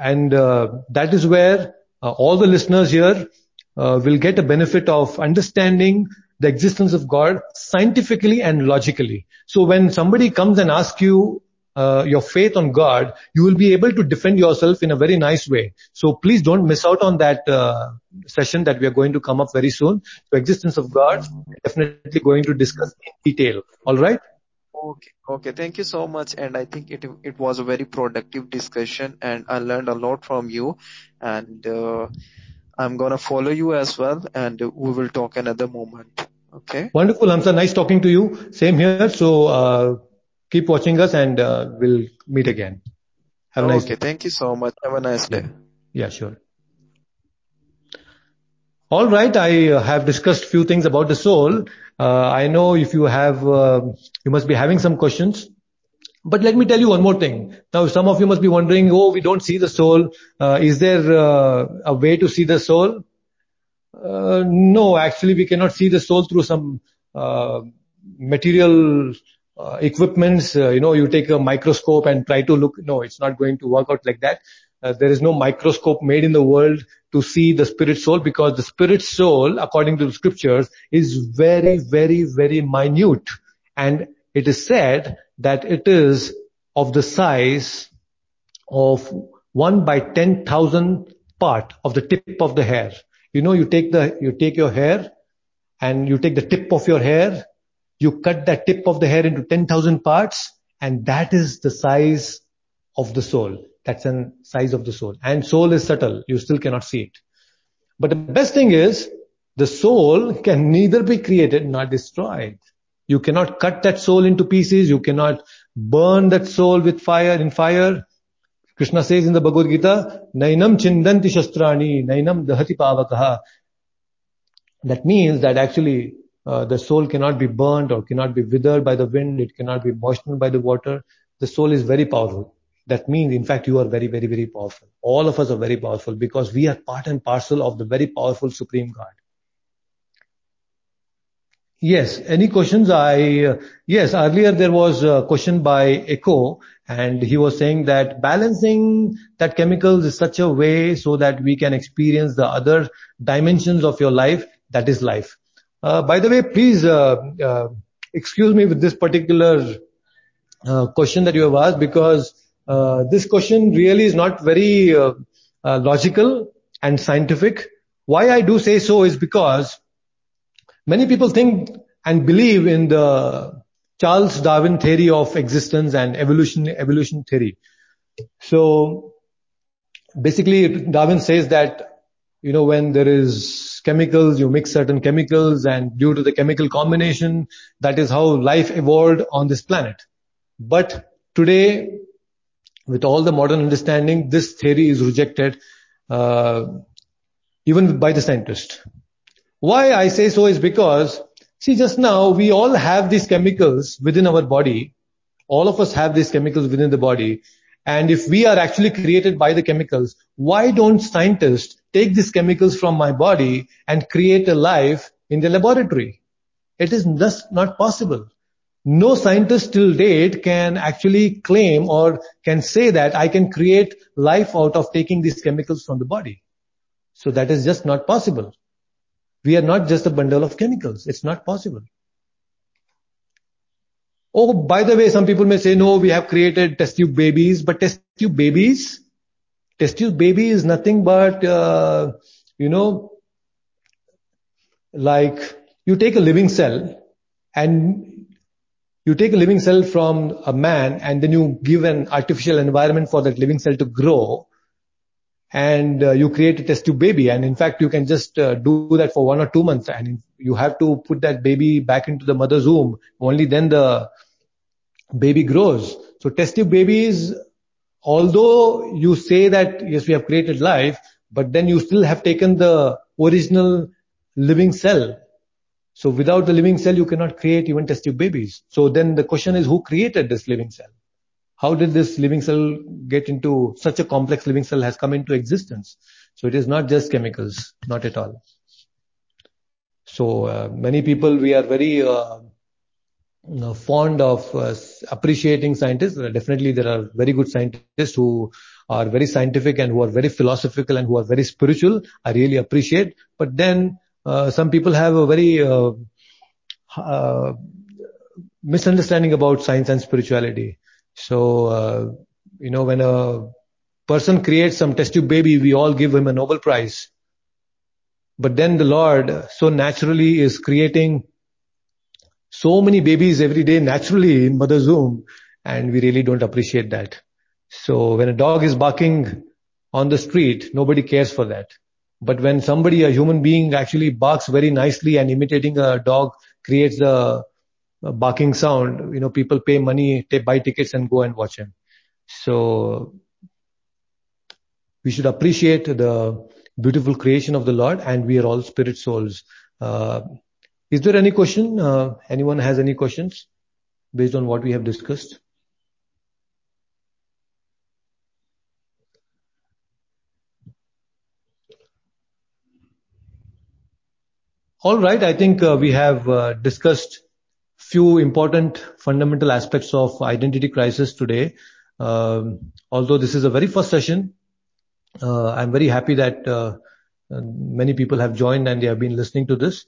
And uh, that is where uh, all the listeners here uh, will get a benefit of understanding the existence of God scientifically and logically. So when somebody comes and asks you uh, your faith on God, you will be able to defend yourself in a very nice way. So please don't miss out on that uh, session that we are going to come up very soon. The existence of God, definitely going to discuss in detail. All right? Okay, okay. Thank you so much. And I think it it was a very productive discussion, and I learned a lot from you. And uh, I'm gonna follow you as well, and we will talk another moment. Okay. Wonderful, Hamza. Nice talking to you. Same here. So uh, keep watching us, and uh, we'll meet again. Have a nice. Okay. Day. Thank you so much. Have a nice day. Yeah, sure. All right, I have discussed few things about the soul. Uh, I know if you have, uh, you must be having some questions. But let me tell you one more thing. Now, some of you must be wondering, oh, we don't see the soul. Uh, is there uh, a way to see the soul? Uh, no, actually, we cannot see the soul through some material equipments. you know, you take a microscope and try to look. No, it's not going to work out like that. uh, there is no microscope made in the world to see the spirit soul because the spirit soul, according to the scriptures, is very, very, very minute. And it is said that it is of the size of 1 by 10,000 part of the tip of the hair. You know, you take the, you take your hair and you take the tip of your hair, you cut that tip of the hair into 10,000 parts and that is the size of the soul. That's the size of the soul. And soul is subtle. You still cannot see it. But the best thing is the soul can neither be created nor destroyed. You cannot cut that soul into pieces. You cannot burn that soul with fire in fire. Krishna says in the Bhagavad Gita, Nainam chindanti shastrani, Nainam dahati pavakaha. That means that actually uh, the soul cannot be burnt or cannot be withered by the wind. It cannot be moistened by the water. The soul is very powerful. That means, in fact, you are very, very, very powerful. All of us are very powerful because we are part and parcel of the very powerful Supreme God. Yes. Any questions? I, uh, yes, earlier there was a question by Echo and he was saying that balancing that chemicals is such a way so that we can experience the other dimensions of your life. That is life. Uh, by the way, please, uh, excuse me with this particular question that you have asked because this question really is not very logical and scientific. Why I do say so is because many people think and believe in the Charles Darwin theory of existence and evolution, evolution theory. So basically Darwin says that, you know, when there is chemicals, you mix certain chemicals and due to the chemical combination, that is how life evolved on this planet. But today with all the modern understanding, this theory is rejected uh, even by the scientist. Why I say so is because, see just now we all have these chemicals within our body. All of us have these chemicals within the body. And if we are actually created by the chemicals, why don't scientists take these chemicals from my body and create a life in the laboratory? It is just not possible no scientist till date can actually claim or can say that I can create life out of taking these chemicals from the body. So that is just not possible. We are not just a bundle of chemicals. It's not possible. Oh, by the way, some people may say, no, we have created test tube babies, but test tube babies, test tube baby is nothing but, uh, you know, like you take a living cell and you take a living cell from a man and then you give an artificial environment for that living cell to grow and uh, you create a test tube baby. And in fact you can just uh, do that for one or two months. And you have to put that baby back into the mother's womb. Only then the baby grows. So test tube babies although you say that yes we have created life but then you still have taken the original living cell. So without the living cell, you cannot create even test tube babies. So then the question is who created this living cell? How did this living cell get into such a complex living cell has come into existence? So it is not just chemicals, not at all. So uh, many people, we are very uh, fond of uh, appreciating scientists. Definitely there are very good scientists who are very scientific and who are very philosophical and who are very spiritual. I really appreciate. But then uh, some people have a very uh, uh, misunderstanding about science and spirituality. So, uh, you know, when a person creates some test tube baby, we all give him a Nobel Prize. But then the Lord so naturally is creating so many babies every day naturally in mother's womb and we really don't appreciate that. So when a dog is barking on the street, nobody cares for that. But when somebody, a human being actually barks very nicely and imitating a dog creates the barking sound, you know, people pay money, they buy tickets and go and watch him. So we should appreciate the beautiful creation of the Lord and we are all spirit souls. Uh, is there any question? Uh, anyone has any questions based on what we have discussed? All right. I think uh, we have uh, discussed few important fundamental aspects of identity crisis today. Um, although this is a very first session, uh, I'm very happy that uh, many people have joined and they have been listening to this.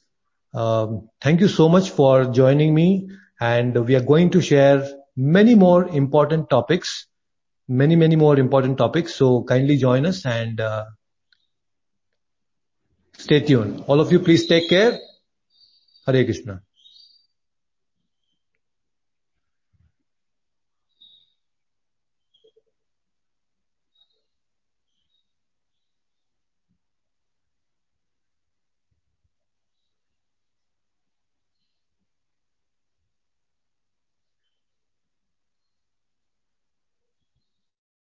Um, thank you so much for joining me, and we are going to share many more important topics. Many many more important topics. So kindly join us and uh, stay tuned. All of you, please take care. Hare Krishna.